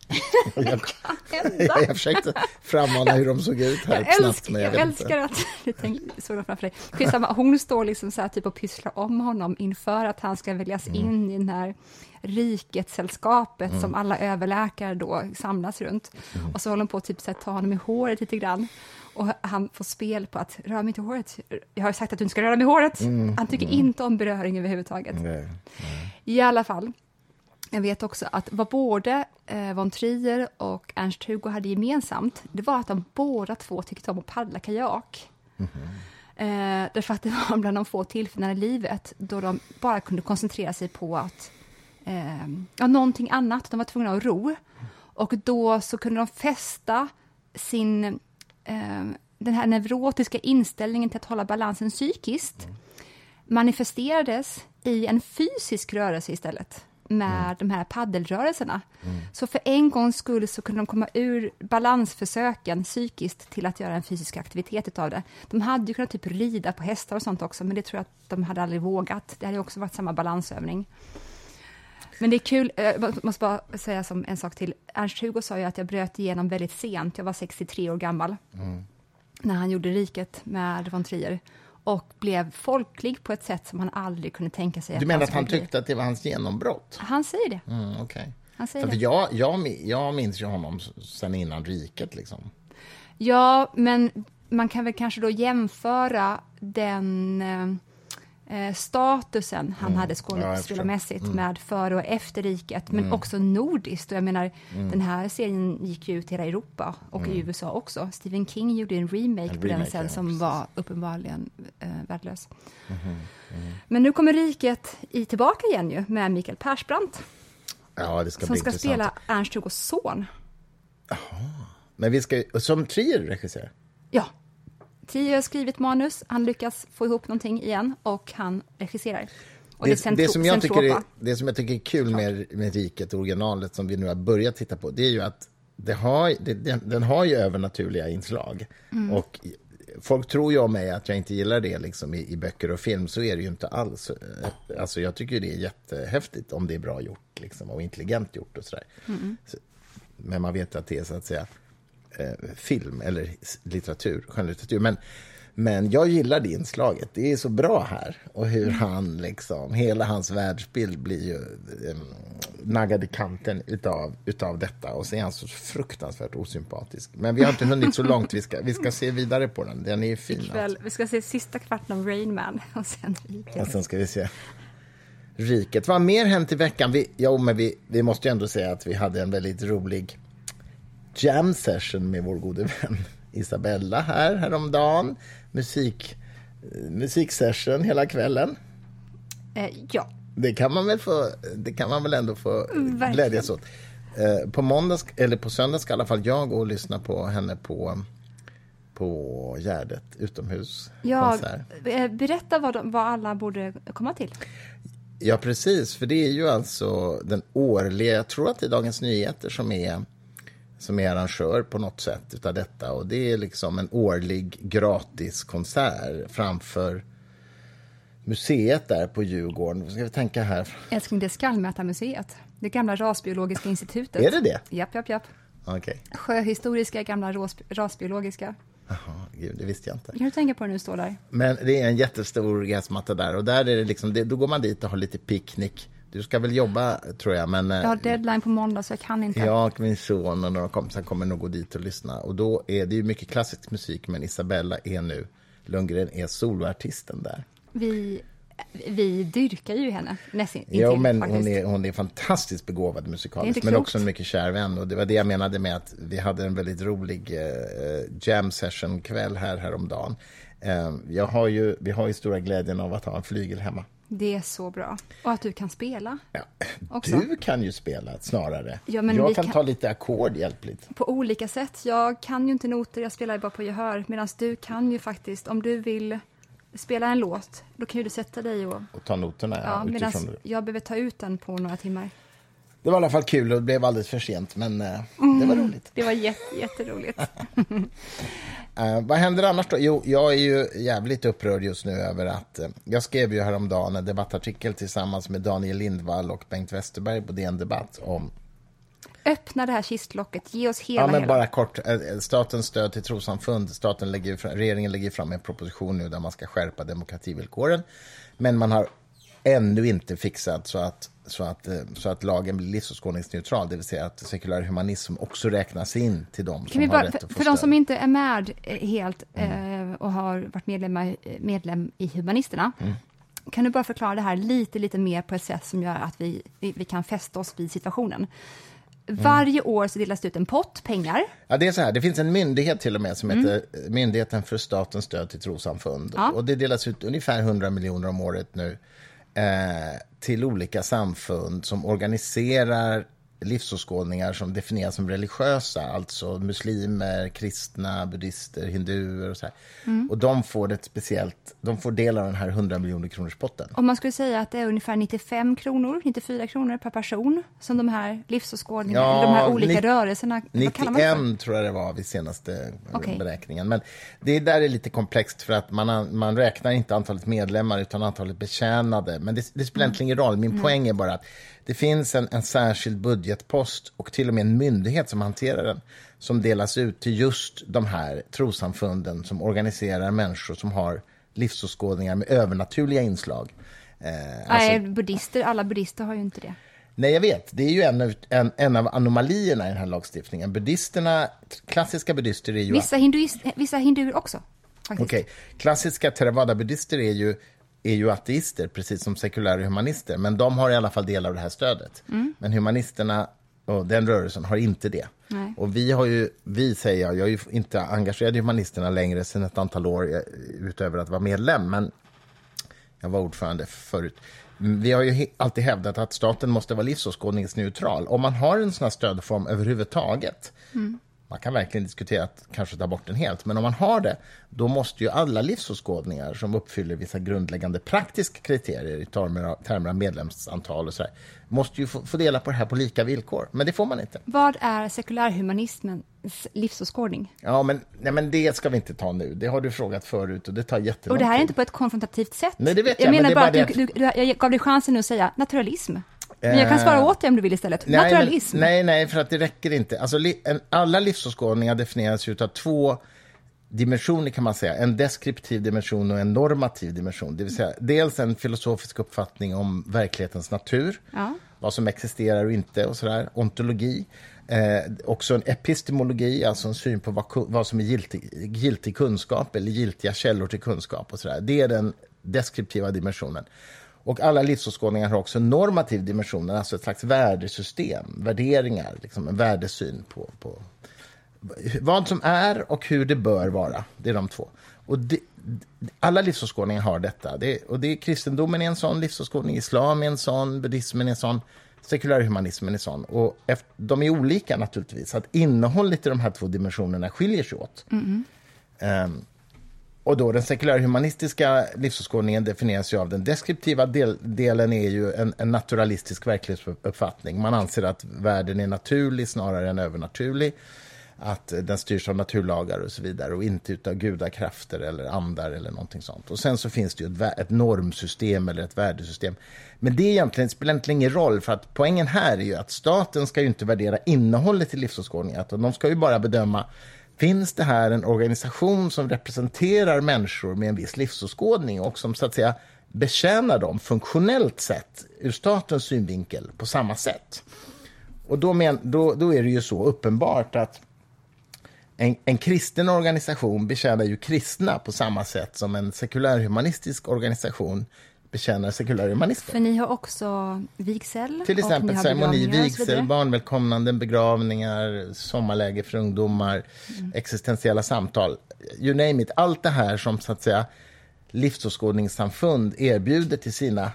Speaker 1: jag,
Speaker 2: hända?
Speaker 1: jag försökte frammana hur de såg ut här
Speaker 2: Jag,
Speaker 1: snabbt,
Speaker 2: älskar,
Speaker 1: men
Speaker 2: jag,
Speaker 1: jag
Speaker 2: älskar
Speaker 1: inte.
Speaker 2: att du tänkte, det framför dig. Skitsamma, hon står liksom så här typ och pysslar om honom inför att han ska väljas
Speaker 1: Mm.
Speaker 2: in i den här riketsällskapet
Speaker 1: Mm.
Speaker 2: som alla överläkare då samlas runt. Och så håller hon på att typ så här, ta honom i håret lite grann. Och han får spel på att röra mig inte håret. Jag har sagt att du inte ska röra mig i håret.
Speaker 1: Mm.
Speaker 2: Han tycker inte om beröring överhuvudtaget.
Speaker 1: Nej.
Speaker 2: I alla fall. Jag vet också att vad både eh, von Trier och Ernst-Hugo hade gemensamt, det var att de båda två tyckte om att paddla kajak. Eh, därför att det var bland de få tillfällen i livet då de bara kunde koncentrera sig på att eh, ja, någonting annat. De var tvungna att ro. Och då så kunde de fästa sin, den här neurotiska inställningen till att hålla balansen psykiskt manifesterades i en fysisk rörelse istället med mm. de här paddelrörelserna. Mm. Så för en gångs skull så kunde de komma ur balansförsöken psykiskt till att göra en fysisk aktivitet av det. De hade ju kunnat typ rida på hästar och sånt också, men det tror jag att de hade aldrig vågat. Det hade också varit samma balansövning. Men det är kul, eh, jag måste bara säga som en sak till. Ernst-Hugo sa ju att jag bröt igenom väldigt sent, jag var 63 år gammal, mm. när han gjorde Riket med von Trier och blev folklig på ett sätt som han aldrig kunde tänka sig.
Speaker 1: Du menar att han tyckte att det var hans genombrott?
Speaker 2: Han säger det.
Speaker 1: Mm, okay. han säger för det. Jag, jag, jag minns ju honom sen innan Riket. Liksom.
Speaker 2: Ja, men man kan väl kanske då jämföra den eh, statusen han mm. hade skådespelarmässigt mm. med före och efter riket, men mm. också nordiskt. Och jag menar, mm. den här serien gick ju ut i hela Europa och i. USA också. Stephen King gjorde en remake, en på den sen som precis. var uppenbarligen eh, värdelös. Mm-hmm. Mm. Men nu kommer riket i tillbaka igen ju, med Mikael Persbrandt.
Speaker 1: Ja, ska
Speaker 2: som ska
Speaker 1: intressant.
Speaker 2: spela Ernst-Hugos son.
Speaker 1: Jaha. Men vi ska, som Trier regisserar?
Speaker 2: Ja. Tio har skrivit manus, han lyckas få ihop någonting igen och han regisserar. Och
Speaker 1: det, det, det, som jag tycker är, det som jag tycker är kul med, med Riket, originalet, som vi nu har börjat titta på, det är ju att det har, det, den har ju övernaturliga inslag. Mm. Och folk tror ju om mig att jag inte gillar det liksom, i, i, böcker och film, så är det ju inte alls. Alltså, jag tycker det är jättehäftigt om det är bra gjort liksom, och intelligent gjort och sådär. Mm. Så, men man vet att det är så att säga eh, film eller litteratur, skönlitteratur. Men, men jag gillar det inslaget. Det är så bra här. Och hur mm. han, liksom, hela hans världsbild blir ju eh, naggad i kanten utav, utav detta. Och så är han så fruktansvärt osympatisk. Men vi har inte hunnit så långt. Vi ska, vi ska se vidare på den. Den är fin. Ikväll,
Speaker 2: alltså. Vi ska se sista kvarten av Rain Man och sen
Speaker 1: Riket. Och sen ska vi se Riket. Vad mer hänt i veckan? Vi, jo, men vi, vi måste ju ändå säga att vi hade en väldigt rolig jam session med vår gode vän Isabella här häromdagen. Musik, musiksession hela kvällen.
Speaker 2: Eh, ja.
Speaker 1: Det kan man väl, få, det kan man väl ändå få Verkligen. glädjas åt. Eh, på, måndag, eller på söndag ska i alla fall jag gå och lyssna på henne på på Gärdet, utomhuskonsert. Ja,
Speaker 2: eh, berätta vad, de, vad alla borde komma till.
Speaker 1: Ja, precis. För det är ju alltså den årliga, jag tror att det är Dagens Nyheter som är som är arrangör på något sätt utav detta. Och det är liksom en årlig gratiskonsert framför museet där på Djurgården. Ska vi tänka här?
Speaker 2: Älskling, det är Skallmätarmuseet. Det gamla rasbiologiska institutet.
Speaker 1: Är det det?
Speaker 2: Japp, japp, japp.
Speaker 1: Okay.
Speaker 2: Sjöhistoriska, gamla ras, rasbiologiska.
Speaker 1: Jaha, gud, det visste jag inte.
Speaker 2: kan du tänka på när du står där.
Speaker 1: Men det är en jättestor gräsmatta där och där är det liksom, det, då går man dit och har lite picknick du ska väl jobba, tror jag. Men,
Speaker 2: jag har eh, deadline på måndag, så jag kan inte.
Speaker 1: Jag, min son och några kompisar kommer nog gå dit och lyssna. Och då är det ju mycket klassisk musik, men Isabella är nu, Lundgren är soloartisten där.
Speaker 2: Vi, vi dyrkar ju henne nästan
Speaker 1: Ja, men hon är, hon är fantastiskt begåvad musikaliskt, men också en mycket kär vän. Och det var det jag menade med att vi hade en väldigt rolig eh, jam session-kväll här häromdagen. Eh, jag har ju, vi har ju stora glädjen av att ha en flygel hemma.
Speaker 2: Det är så bra. Och att du kan spela.
Speaker 1: Ja, du kan ju spela snarare. Ja, men jag kan, kan, ta lite ackord hjälpligt.
Speaker 2: På olika sätt. Jag kan ju inte noter, jag spelar bara på gehör. Medan du kan ju faktiskt, om du vill spela en låt, då kan ju du sätta dig och...
Speaker 1: Och ta noterna, ja.
Speaker 2: ja medan jag behöver ta ut den på några timmar.
Speaker 1: Det var i alla fall kul och det blev alldeles för sent, men uh, det var roligt.
Speaker 2: Det var jätte, jätteroligt.
Speaker 1: uh, vad händer annars då? Jo, jag är ju jävligt upprörd just nu över att uh, jag skrev ju häromdagen en debattartikel tillsammans med Daniel Lindvall och Bengt Westerberg på DN Debatt om
Speaker 2: Öppna det här kistlocket, ge oss hela...
Speaker 1: Ja, men
Speaker 2: hela.
Speaker 1: bara kort. Statens stöd till trossamfund. Staten lägger fram, regeringen lägger fram en proposition nu där man ska skärpa demokrativillkoren. Men man har ännu inte fixat så att så att, eh, så att lagen blir livsåskådningsneutral, det vill säga att sekulär humanism också räknas in till dem som
Speaker 2: bara,
Speaker 1: har rätt att
Speaker 2: få
Speaker 1: För,
Speaker 2: för de som inte är med eh, helt mm. eh, och har varit medlemmar, medlem i Humanisterna, mm. kan du bara förklara det här lite, lite mer på ett sätt som gör att vi, vi, vi kan fästa oss vid situationen? Mm. Varje år så delas det ut en pott pengar.
Speaker 1: Ja, det är så här, det finns en myndighet till och med som mm. heter Myndigheten för statens stöd till trossamfund. Ja. Och det delas ut ungefär 100 miljoner om året nu eh, till olika samfund som organiserar livsåskådningar som definieras som religiösa, alltså muslimer, kristna, buddhister, hinduer och så här. Och de får ett speciellt, de får del av den här 100 miljoner kronors potten.
Speaker 2: Om man skulle säga att det är ungefär 95 kronor, 94 kronor per person som de här livsåskådningarna,
Speaker 1: Ja,
Speaker 2: de här olika
Speaker 1: nitt-
Speaker 2: rörelserna, vad kallar man det för?
Speaker 1: 91 tror jag det var vid senaste
Speaker 2: Okej.
Speaker 1: beräkningen. Men det där är lite komplext för att man, man räknar inte antalet medlemmar utan antalet betjänade. Men det, det spelar
Speaker 2: Mm.
Speaker 1: egentligen ingen roll. Min poäng är bara att det finns en, en särskild budgetpost och till och med en myndighet som hanterar den som delas ut till just de här trossamfunden som organiserar människor som har livsåskådningar med övernaturliga inslag. Eh, alltså-
Speaker 2: Nej, buddister, alla buddister har ju inte det.
Speaker 1: Nej, jag vet. Det är ju en av, en, en av anomalierna i den här lagstiftningen. Buddhisterna, klassiska buddister är ju...
Speaker 2: Vissa, hinduist, vissa hinduer också.
Speaker 1: Okej, klassiska theravada-buddister är ju, är ju ateister, precis som sekulära humanister. Men de har i alla fall del av det här stödet. Men humanisterna och den rörelsen har inte det.
Speaker 2: Nej.
Speaker 1: Och vi har ju, vi säger jag, jag är ju inte engagerad i humanisterna längre sedan ett antal år eh, utöver att vara medlem. Men jag var ordförande förut. Vi har ju he- alltid hävdat att staten måste vara livsåskådningsneutral. Om man har en sån här stödform överhuvudtaget, man kan verkligen diskutera att kanske ta bort den helt, men om man har det, då måste ju alla livsåskådningar som uppfyller vissa grundläggande praktiska kriterier i termer av, termer av medlemsantal och sådär, måste ju få, få dela på det här på lika villkor. Men det får man inte.
Speaker 2: Vad är sekulärhumanismens livsåskådning?
Speaker 1: Ja, men, nej, men det ska vi inte ta nu. Det har du frågat förut och det tar jättelång
Speaker 2: Och det här är inte på ett konfrontativt sätt.
Speaker 1: Nej, det vet
Speaker 2: jag
Speaker 1: jag, men
Speaker 2: menar
Speaker 1: är
Speaker 2: bara att
Speaker 1: det
Speaker 2: du, du, jag gav dig chansen nu att säga naturalism. Men jag kan
Speaker 1: Eh,
Speaker 2: svara åt dig om du vill istället.
Speaker 1: Nej, men-
Speaker 2: naturalism.
Speaker 1: nej, nej, för att det räcker inte. Alltså, li, en, alla livsåskådningar definieras ju av två dimensioner kan man säga. En deskriptiv dimension och en normativ dimension. Det vill säga dels en filosofisk uppfattning om verklighetens natur,
Speaker 2: Ja.
Speaker 1: vad som existerar och inte och sådär. Ontologi. Eh, också en epistemologi, alltså en syn på vad, vad som är giltig, giltig kunskap eller giltiga källor till kunskap och sådär. Det är den deskriptiva dimensionen. Och alla livsåskådningar har också en normativ dimension, alltså ett slags värdesystem, värderingar, liksom en värdesyn på, på vad som är och hur det bör vara. Det är de två. Och det, alla livsåskådningar har detta. Det, och det är kristendomen är en sån livsåskådning, islam är en sån, buddhismen är en sån, sekulärhumanismen är en sån. Och efter, de är olika naturligtvis, att innehållet i de här två dimensionerna skiljer sig åt. Ehm, och då den sekulärhumanistiska livsåskådningen definieras ju av den deskriptiva del, delen är ju en, en naturalistisk verklighetsuppfattning. Man anser att världen är naturlig snarare än övernaturlig. Att den styrs av naturlagar och så vidare och inte utav gudakrafter eller andar eller någonting sånt. Och sen så finns det ju ett, ett normsystem eller ett värdesystem. Men det egentligen spelar egentligen ingen roll för att poängen här är ju att staten ska ju inte värdera innehållet i livsåskådningen. utan De ska ju bara bedöma Finns det här en organisation som representerar människor med en viss livsåskådning och som så att säga betjänar dem funktionellt sett ur statens synvinkel på samma sätt? Och då, men, då, då är det ju så uppenbart att en, en kristen organisation betjänar ju kristna på samma sätt som en sekulärhumanistisk organisation betjänar sekulärhumanister.
Speaker 2: För ni har också vigsel.
Speaker 1: Till exempel ceremoni, vigsel, barnvälkomnanden, begravningar, sommarläger för ungdomar,
Speaker 2: Mm.
Speaker 1: existentiella samtal. You name it. Allt det här som så att säga livsåskådningssamfund erbjuder till sina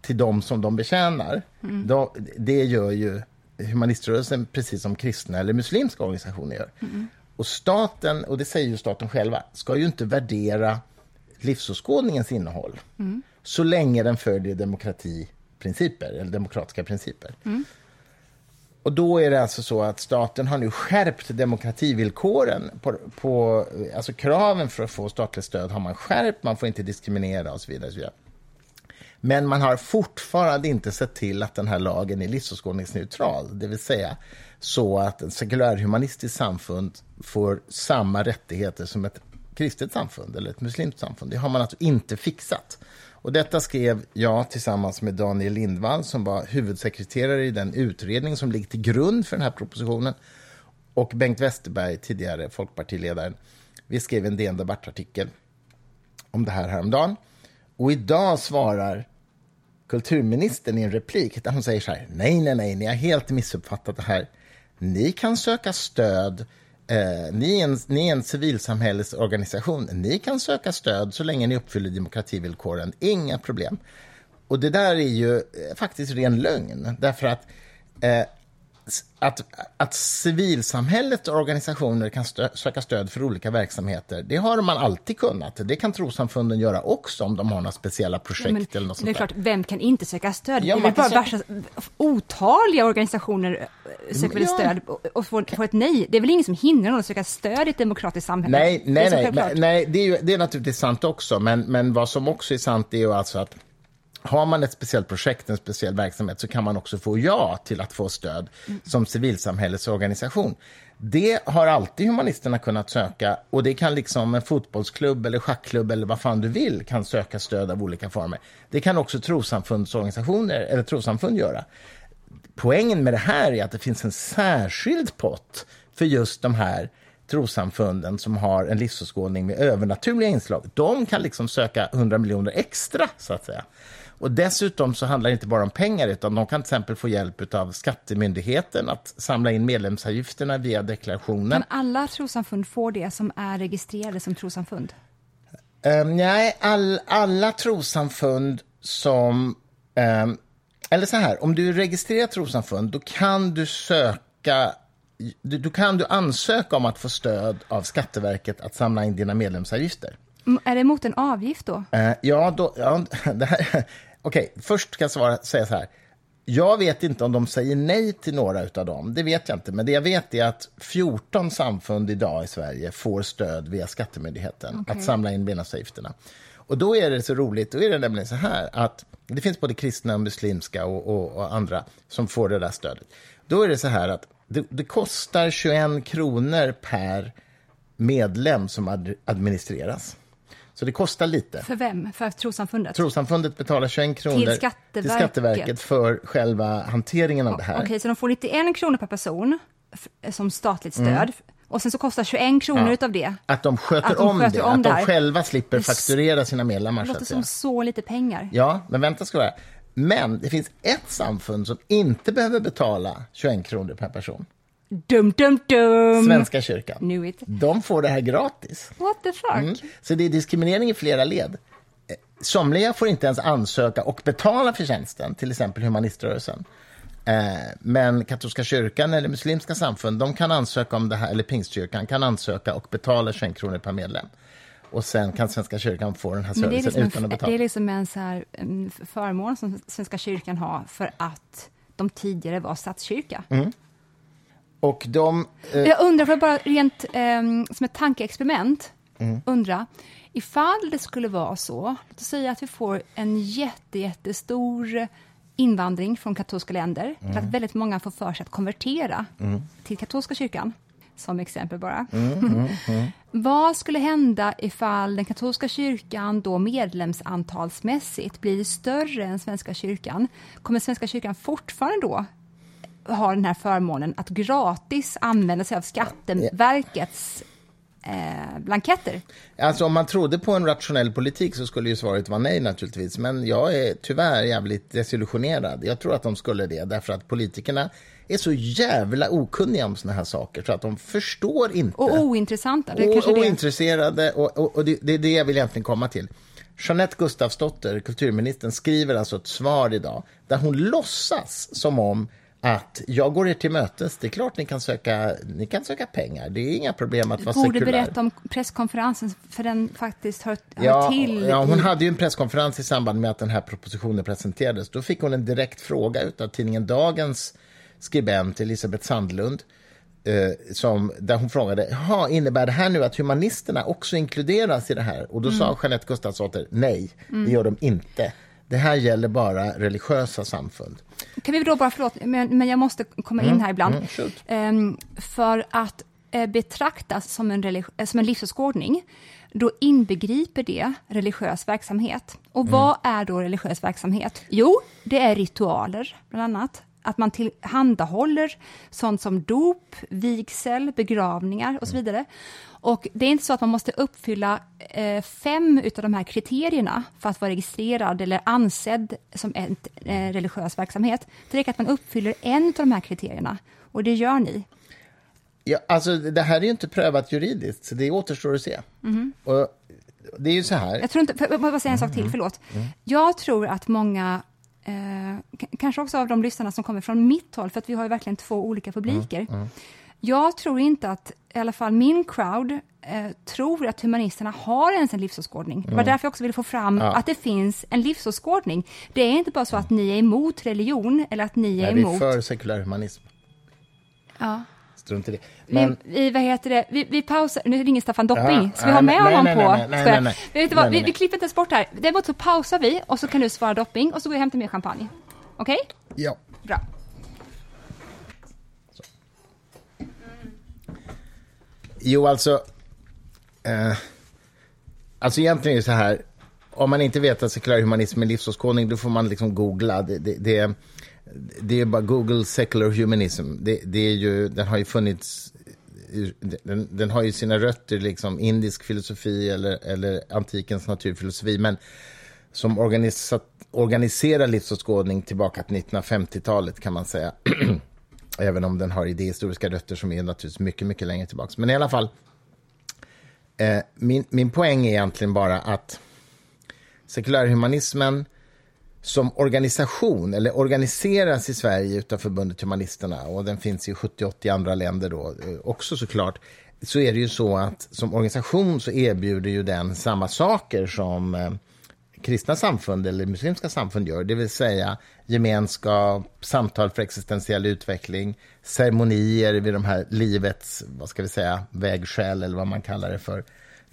Speaker 1: till de som de betjänar.
Speaker 2: Mm.
Speaker 1: Då, det gör ju humaniströrelsen precis som kristna eller muslimska organisationer gör.
Speaker 2: Mm.
Speaker 1: Och staten, och det säger ju staten själva, ska ju inte värdera livsåskådningens innehåll så länge den följer demokratiprinciper, eller demokratiska principer. Och då är det alltså så att staten har nu skärpt demokrativillkoren. På, på, alltså kraven för att få statligt stöd har man skärpt, man får inte diskriminera och så vidare. Och så vidare. Men man har fortfarande inte sett till att den här lagen är livsåskådningsneutral. Det vill säga så att en sekulärhumanistiskt samfund får samma rättigheter som ett kristet samfund eller ett muslimskt samfund. Det har man alltså inte fixat. Och detta skrev jag tillsammans med Daniel Lindvall som var huvudsekreterare i den utredning som ligger till grund för den här propositionen och Bengt Westerberg, tidigare folkpartiledaren. Vi skrev en DN Debatt-artikel om det här häromdagen. Och idag svarar kulturministern i en replik där hon säger så här, nej, nej, nej, ni har helt missuppfattat det här. Ni kan söka stöd, eh, ni, är en, ni är en civilsamhällesorganisation, ni kan söka stöd så länge ni uppfyller demokrativillkoren, inga problem. Och det där är ju eh, faktiskt ren lögn, därför att eh, att, att civilsamhällets organisationer kan stö söka stöd för olika verksamheter, det har man alltid kunnat. Det kan trossamfunden göra också om de har några speciella projekt
Speaker 2: Men
Speaker 1: eller något
Speaker 2: det är klart, vem kan inte söka stöd?
Speaker 1: Ja,
Speaker 2: det är bara värsta, otaliga organisationer eh, söker väl
Speaker 1: Ja.
Speaker 2: stöd och- och får, får ett nej. Det är väl ingen som hindrar någon att söka stöd i ett demokratiskt samhälle?
Speaker 1: Nej,
Speaker 2: Det är
Speaker 1: nej, nej, nej det, är ju, det är naturligtvis sant också, men, men vad som också är sant är ju alltså att har man ett speciellt projekt, en speciell verksamhet, så kan man också få ja till att få stöd som civilsamhällesorganisation. Det har alltid humanisterna kunnat söka och det kan liksom en fotbollsklubb eller schackklubb eller vad fan du vill kan söka stöd av olika former. Det kan också trosamfundsorganisationer eller trossamfund göra. Poängen med det här är att det finns en särskild pott för just de här trossamfunden som har en livsåskådning med övernaturliga inslag. De kan liksom söka 100 miljoner extra, så att säga. Och dessutom så handlar det inte bara om pengar, utan de kan till exempel få hjälp av Skattemyndigheten att samla in medlemsavgifterna via deklarationen.
Speaker 2: Kan alla trossamfund få det som är registrerade som trossamfund?
Speaker 1: Um, nej, all, alla trossamfund som... ehm, eller så här, om du är registrerat trossamfund, då kan du söka... Du, då kan du ansöka om att få stöd av Skatteverket att samla in dina medlemsavgifter.
Speaker 2: Är det mot en avgift då?
Speaker 1: Eh, ja, då... Ja, det här, Okej, först ska jag svara, säga så här. Jag vet inte om de säger nej till några av dem. Det vet jag inte. Men det jag vet är att 14 samfund idag i Sverige får stöd via Skattemyndigheten
Speaker 2: Okej.
Speaker 1: att samla in medlemsavgifterna. Och då är det så roligt. Då är det nämligen så här att det finns både kristna och muslimska och, och, och andra som får det där stödet. Då är det så här att det, det kostar 21 kronor per medlem som ad, administreras. Så det kostar lite.
Speaker 2: För vem? För trossamfundet?
Speaker 1: Trossamfundet betalar 21 kronor
Speaker 2: Till Skatteverket.
Speaker 1: till Skatteverket för själva hanteringen av det här.
Speaker 2: Okej, så de får 91 kronor per person som statligt stöd. Och sen så kostar 21 kronor
Speaker 1: Mm. Ja.
Speaker 2: utav det.
Speaker 1: Att de sköter
Speaker 2: Att de
Speaker 1: om
Speaker 2: sköter
Speaker 1: det,
Speaker 2: om
Speaker 1: att de själva slipper fakturera sina medlemmar.
Speaker 2: Det låter som så lite pengar.
Speaker 1: Ja, men vänta ska vara. Men det finns ett samfund som inte behöver betala 21 kronor per person.
Speaker 2: Dum, dum, dum!
Speaker 1: Svenska kyrkan.
Speaker 2: Knew it.
Speaker 1: De får det här gratis.
Speaker 2: What the fuck?
Speaker 1: Mm. Så det är diskriminering i flera led. Eh, Somliga får inte ens ansöka och betala för tjänsten, till exempel humaniströrelsen. Eh, Men katolska kyrkan eller muslimska samfund, de kan ansöka om det här, eller pingstkyrkan kan ansöka och betala 21 kronor per medlem. Och sen kan Svenska kyrkan få den här servicen
Speaker 2: liksom
Speaker 1: utan att betala.
Speaker 2: det är liksom en så här, en förmån som Svenska kyrkan har för att de tidigare var statskyrka.
Speaker 1: Mm. Och de... Eh,
Speaker 2: Jag undrar, för bara rent ehm, som ett tankeexperiment,
Speaker 1: Mm.
Speaker 2: undra ifall det skulle vara så, låt oss säga att vi får en jätte, jättestor invandring från katolska länder,
Speaker 1: Mm.
Speaker 2: för att väldigt många får för sig att konvertera till katolska kyrkan, som exempel bara.
Speaker 1: Mm,
Speaker 2: Vad skulle hända ifall den katolska kyrkan då medlemsantalsmässigt blir större än Svenska kyrkan? Kommer Svenska kyrkan fortfarande då ha den här förmånen att gratis använda sig av Skatteverkets eh, blanketter?
Speaker 1: Alltså om man trodde på en rationell politik så skulle ju svaret vara nej naturligtvis. Men jag är tyvärr jävligt desillusionerad. Jag tror att de skulle det därför att politikerna är så jävla okunniga om såna här saker så att de förstår inte.
Speaker 2: Och ointressanta. Det är
Speaker 1: och, ointresserade och, och, och det, det är det jag vill egentligen komma till. Jeanette Gustafsdotter, kulturministern, skriver alltså ett svar idag där hon låtsas som om att jag går er till mötes. Det är klart ni kan söka, ni kan söka pengar. Det är inga problem att vara
Speaker 2: Borde
Speaker 1: sekulär.
Speaker 2: berätta om presskonferensen, för den faktiskt hör, hör
Speaker 1: Ja,
Speaker 2: till.
Speaker 1: ja, hon
Speaker 2: i-
Speaker 1: hade ju en presskonferens i samband med att den här propositionen presenterades. Då fick hon en direkt fråga av tidningen Dagens skribent Elisabeth Sandlund eh, som, där hon frågade Jaha, innebär det här nu att humanisterna också inkluderas i det här? Och då
Speaker 2: Mm.
Speaker 1: sa Jeanette Gustafsdotter nej, det gör de inte. Det här gäller bara religiösa samfund.
Speaker 2: Kan vi då bara, förlåt, men, men jag måste komma in här ibland.
Speaker 1: mm.
Speaker 2: Ehm, för att eh, betraktas som en, religi- eh, som en livsåskådning, då inbegriper det religiös verksamhet. Och
Speaker 1: Mm.
Speaker 2: vad är då religiös verksamhet? Jo, det är ritualer, bland annat. Att man tillhandahåller sånt som dop, vigsel, begravningar och så
Speaker 1: Mm.
Speaker 2: vidare. Och det är inte så att man måste uppfylla eh, fem av de här kriterierna för att vara registrerad eller ansedd som en eh, religiös verksamhet. Det räcker att man uppfyller en av de här kriterierna och det gör ni.
Speaker 1: Ja, alltså, det här är ju inte prövat juridiskt, så det återstår att se. Och det är ju så här.
Speaker 2: Jag tror inte, jag bara säga en sak till, förlåt. Jag tror att många eh, kanske också av de lyssnarna som kommer från mitt håll, för att vi har verkligen två olika publiker. Jag tror inte att, i alla fall min crowd, eh, tror att humanisterna har ens en livsåskådning. Det var därför jag också ville få fram
Speaker 1: Ja.
Speaker 2: att det finns en livsåskådning. Det är inte bara så att ni är emot religion, eller att ni är
Speaker 1: Nej, vi är
Speaker 2: emot...
Speaker 1: för sekulär humanism.
Speaker 2: Ja.
Speaker 1: Strunt i det.
Speaker 2: Vi, vi, vad heter det? Vi, vi pausar, nu ringer Staffan Dopping. Ska vi ha med
Speaker 1: nej,
Speaker 2: honom
Speaker 1: nej,
Speaker 2: på?
Speaker 1: nej, nej, nej, nej.
Speaker 2: Vad? Vi, klipper inte ens bort här. Däremot så pausar vi och så kan du svara Dopping och så går jag och hämtar mer champagne. Okej?
Speaker 1: Ja.
Speaker 2: Bra.
Speaker 1: Jo, alltså... Eh, alltså egentligen är det så här, om man inte vet att sekulär humanism är livsåskådning, då får man liksom googla. Det, det, det, det är bara Google secular humanism. Det, det är ju, den har ju funnits... Den, den har ju sina rötter i liksom indisk filosofi eller, eller antikens naturfilosofi, men som organiserar livsåskådning tillbaka till 1950-talet kan man säga. Även om den har idéhistoriska rötter som är naturligtvis mycket, mycket längre tillbaka. Men i alla fall, eh, min, min poäng är egentligen bara att sekulärhumanismen som organisation, eller organiseras i Sverige utav förbundet Humanisterna och den finns i 70-80 andra länder då eh, också såklart, så är det ju så att som organisation så erbjuder ju den samma saker som eh, kristna samfund eller muslimska samfund gör, det vill säga gemenskap, samtal för existentiell utveckling, ceremonier vid de här livets, vad ska vi säga, vägskäl eller vad man kallar det för,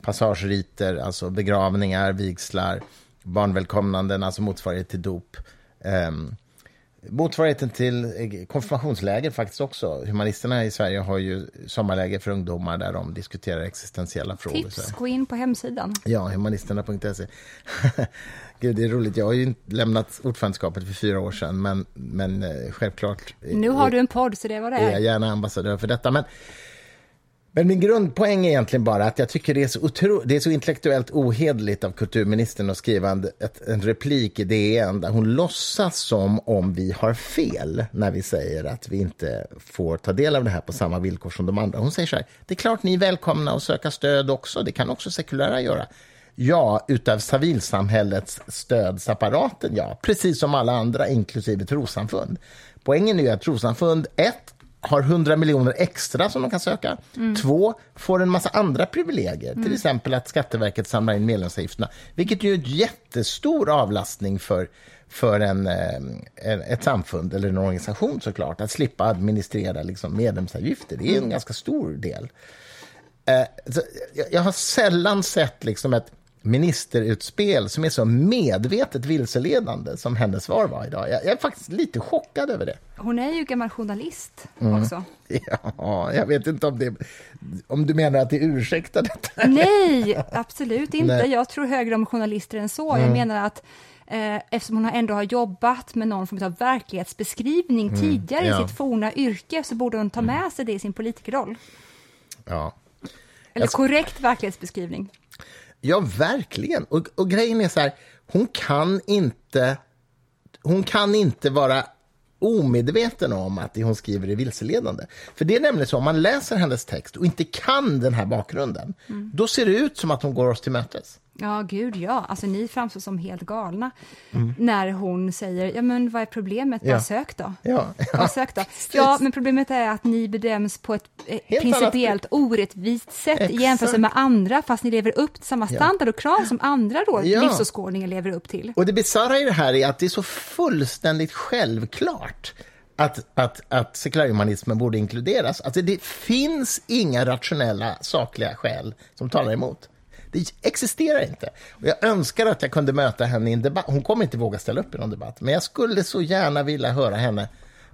Speaker 1: passageriter, alltså begravningar, vigslar, barnvälkomnanden, alltså motsvarighet till dop. Um, motsvarigheten till konfirmationsläger faktiskt också. Humanisterna i Sverige har ju sommarläger för ungdomar där de diskuterar existentiella frågor.
Speaker 2: Tips, gå in på hemsidan.
Speaker 1: Ja, humanisterna.se. Gud, det är roligt. Jag har ju lämnat ordförandeskapet för fyra år sedan, men, men eh, självklart
Speaker 2: Nu har du en podd, så det var det
Speaker 1: är jag
Speaker 2: är.
Speaker 1: gärna ambassadör för detta. Men, men min grundpoäng är egentligen bara att jag tycker det är så, otro, det är så intellektuellt ohederligt av kulturministern att skriva en, ett, en replik i DN där hon låtsas som om vi har fel när vi säger att vi inte får ta del av det här på samma villkor som de andra. Hon säger så här, det är klart ni är välkomna att söka stöd också, det kan också sekulära göra. Ja, utav civilsamhällets stödsapparaten, ja. Precis som alla andra, inklusive trossamfund. Poängen är ju att trossamfund, ett, har 100 miljoner extra som de kan söka. Två, får en massa andra privilegier. Till exempel att Skatteverket samlar in medlemsavgifterna. Vilket ju är en jättestor avlastning för, för en, eh, en, ett samfund eller en organisation såklart. Att slippa administrera liksom, medlemsavgifter. Det är en ganska stor del. Eh, jag, jag har sällan sett liksom ett ministerutspel som är så medvetet vilseledande som hennes svar var idag. Jag, jag är faktiskt lite chockad över det.
Speaker 2: Hon är ju gammal journalist
Speaker 1: Mm.
Speaker 2: också.
Speaker 1: Ja, jag vet inte om, det, om du menar att det ursäktar detta.
Speaker 2: Nej, absolut inte.
Speaker 1: Nej. Mm.
Speaker 2: Jag tror högre om journalister än så. Jag menar att eh, eftersom hon ändå har jobbat med någon form av verklighetsbeskrivning tidigare
Speaker 1: Mm. ja.
Speaker 2: i sitt forna yrke så borde hon ta med sig det i sin politikerroll.
Speaker 1: Ja.
Speaker 2: Eller korrekt verklighetsbeskrivning.
Speaker 1: Ja, verkligen. Och, och grejen är så här, hon kan inte, hon kan inte vara omedveten om att det hon skriver är vilseledande. För det är nämligen så, om man läser hennes text och inte kan den här bakgrunden, då ser det ut som att hon går oss till mötes.
Speaker 2: Ja, gud ja. Alltså ni framstår som helt galna
Speaker 1: Mm.
Speaker 2: när hon säger, ja men vad är problemet? Bara
Speaker 1: Ja.
Speaker 2: sök då.
Speaker 1: Ja,
Speaker 2: Bara sök då. Ja, men problemet är att ni bedöms på ett eh, principiellt orättvist sätt i
Speaker 1: Exakt.
Speaker 2: jämförelse med andra, fast ni lever upp till samma standard och krav som andra då,
Speaker 1: Ja.
Speaker 2: livsåskådningar lever upp till.
Speaker 1: Och det bisarra i det här är att det är så fullständigt självklart att, att, att sekulärhumanismen borde inkluderas. Alltså det finns inga rationella, sakliga skäl som talar emot. Det existerar inte. Och jag önskar att jag kunde möta henne i en debatt. Hon kommer inte våga ställa upp i någon debatt, men jag skulle så gärna vilja höra henne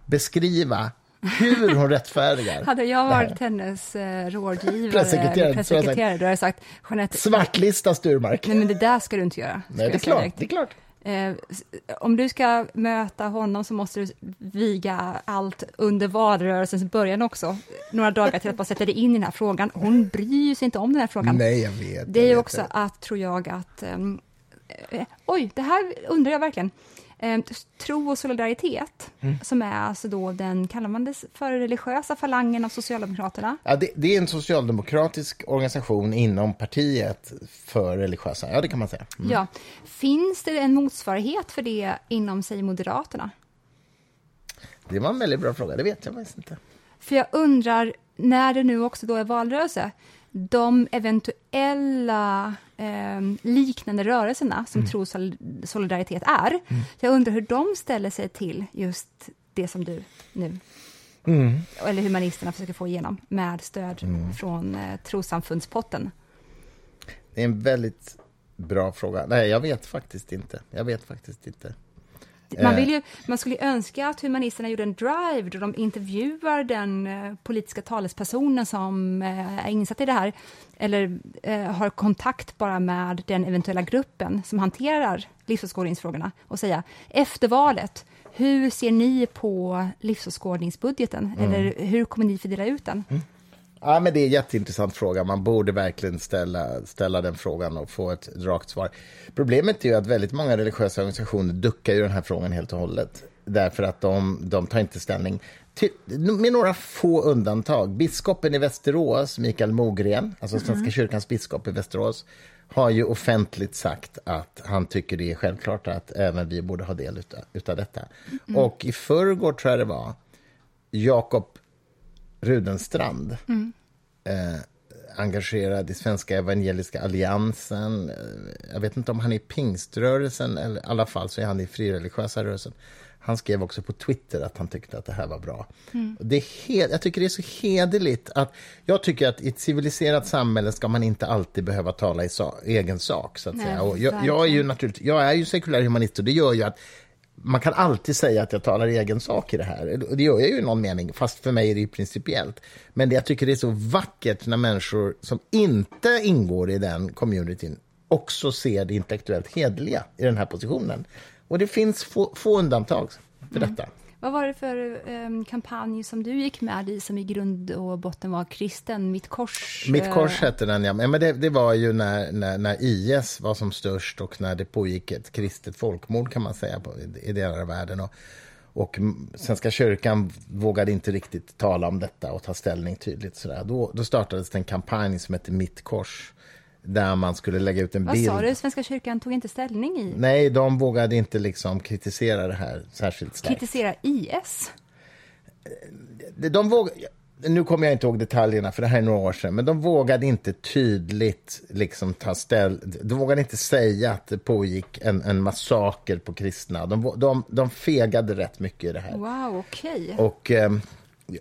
Speaker 1: beskriva hur hon rättfärdigar
Speaker 2: Hade jag varit hennes eh, rådgivare,
Speaker 1: Pressekreterare,
Speaker 2: pressekreterare, då hade jag sagt, Jeanette,
Speaker 1: Svartlista Sturmark.
Speaker 2: nej men det där ska du inte göra.
Speaker 1: Nej, det är klart. Det är klart.
Speaker 2: Eh, om du ska möta honom så måste du viga allt under valrörelsens början också. Några dagar till att bara sätta dig in i den här frågan. Hon bryr sig inte om den här frågan.
Speaker 1: Nej, jag vet.
Speaker 2: det är ju också
Speaker 1: vet.
Speaker 2: att, tror jag, att... ehm, eh, oj, det här undrar jag verkligen. Eh, tro och solidaritet,
Speaker 1: Mm.
Speaker 2: som är alltså då den, kallar man det för religiösa falangen av Socialdemokraterna?
Speaker 1: Ja, det, det är en socialdemokratisk organisation inom partiet för religiösa. Ja, det kan man säga. Mm.
Speaker 2: Ja. Finns det en motsvarighet för det inom, säg Moderaterna?
Speaker 1: Det var en väldigt bra fråga, det vet jag faktiskt inte.
Speaker 2: För jag undrar, när det nu också då är valrörelse, de eventuella eh, liknande rörelserna som mm. trosolidaritet är, mm. jag undrar hur de ställer sig till just det som du nu Mm. eller humanisterna försöker få igenom med stöd mm. från eh, trossamfundspotten?
Speaker 1: Det är en väldigt bra fråga. Nej, jag vet faktiskt inte. Jag vet faktiskt inte.
Speaker 2: Man, vill ju, man skulle önska att humanisterna gjorde en drive då de intervjuar den eh, politiska talespersonen som eh, är insatt i det här, eller eh, har kontakt bara med den eventuella gruppen som hanterar livsåskådningsfrågorna och säga efter valet, hur ser ni på livsåskådningsbudgeten? Mm. Eller hur kommer ni fördela ut den? Mm.
Speaker 1: Ja, men det är en jätteintressant fråga. Man borde verkligen ställa, ställa den frågan och få ett rakt svar. Problemet är ju att väldigt många religiösa organisationer duckar ju den här frågan helt och hållet. Därför att de, de tar inte ställning. Till, med några få undantag. Biskopen i Västerås, Mikael Mogren, alltså mm. Svenska kyrkans biskop i Västerås, har ju offentligt sagt att han tycker det är självklart att även vi borde ha del utav, utav detta. Mm. Och i förrgår, tror jag det var, Jakob Rudenstrand mm. eh, engagerad i Svenska Evangeliska Alliansen. Eh, jag vet inte om han är i pingströrelsen, eller i alla fall så är han i frireligiösa rörelsen. Han skrev också på Twitter att han tyckte att det här var bra. Mm. Det är jag tycker det är så hederligt att... Jag tycker att i ett civiliserat samhälle ska man inte alltid behöva tala i sa, egen sak. Så att Nej, säga. Och jag, jag, är ju naturligt, jag är ju sekulär humanist och det gör ju att man kan alltid säga att jag talar i egen sak i det här. Det gör jag ju i någon mening, fast för mig är det ju principiellt. Men det, jag tycker det är så vackert när människor som inte ingår i den communityn också ser det intellektuellt hedliga i den här positionen. Och det finns få, få undantag för mm.
Speaker 2: Vad var det för um, kampanj som du gick med i som i grund och botten var kristen? Mitt kors?
Speaker 1: Mitt kors hette den, ja. Men det, det var ju när, när, när, IS var som störst och när det pågick ett kristet folkmord kan man säga på, i delar av världen. Och, och Svenska kyrkan vågade inte riktigt tala om detta och ta ställning tydligt. Sådär. Då, då startades en kampanj som hette Mitt kors där man skulle lägga ut en
Speaker 2: Vad
Speaker 1: bild.
Speaker 2: Vad sa du? Svenska kyrkan tog inte ställning i?
Speaker 1: Nej, de vågade inte liksom kritisera det här särskilt starkt.
Speaker 2: Kritisera IS?
Speaker 1: De, de vågade, nu kommer jag inte ihåg detaljerna, för det här är några år sedan, men de vågade inte tydligt liksom ta ställ, de vågade inte säga att det pågick en, en massaker på kristna. De, de, de fegade rätt mycket i det här.
Speaker 2: Wow, okej.
Speaker 1: Okay. Och... Eh,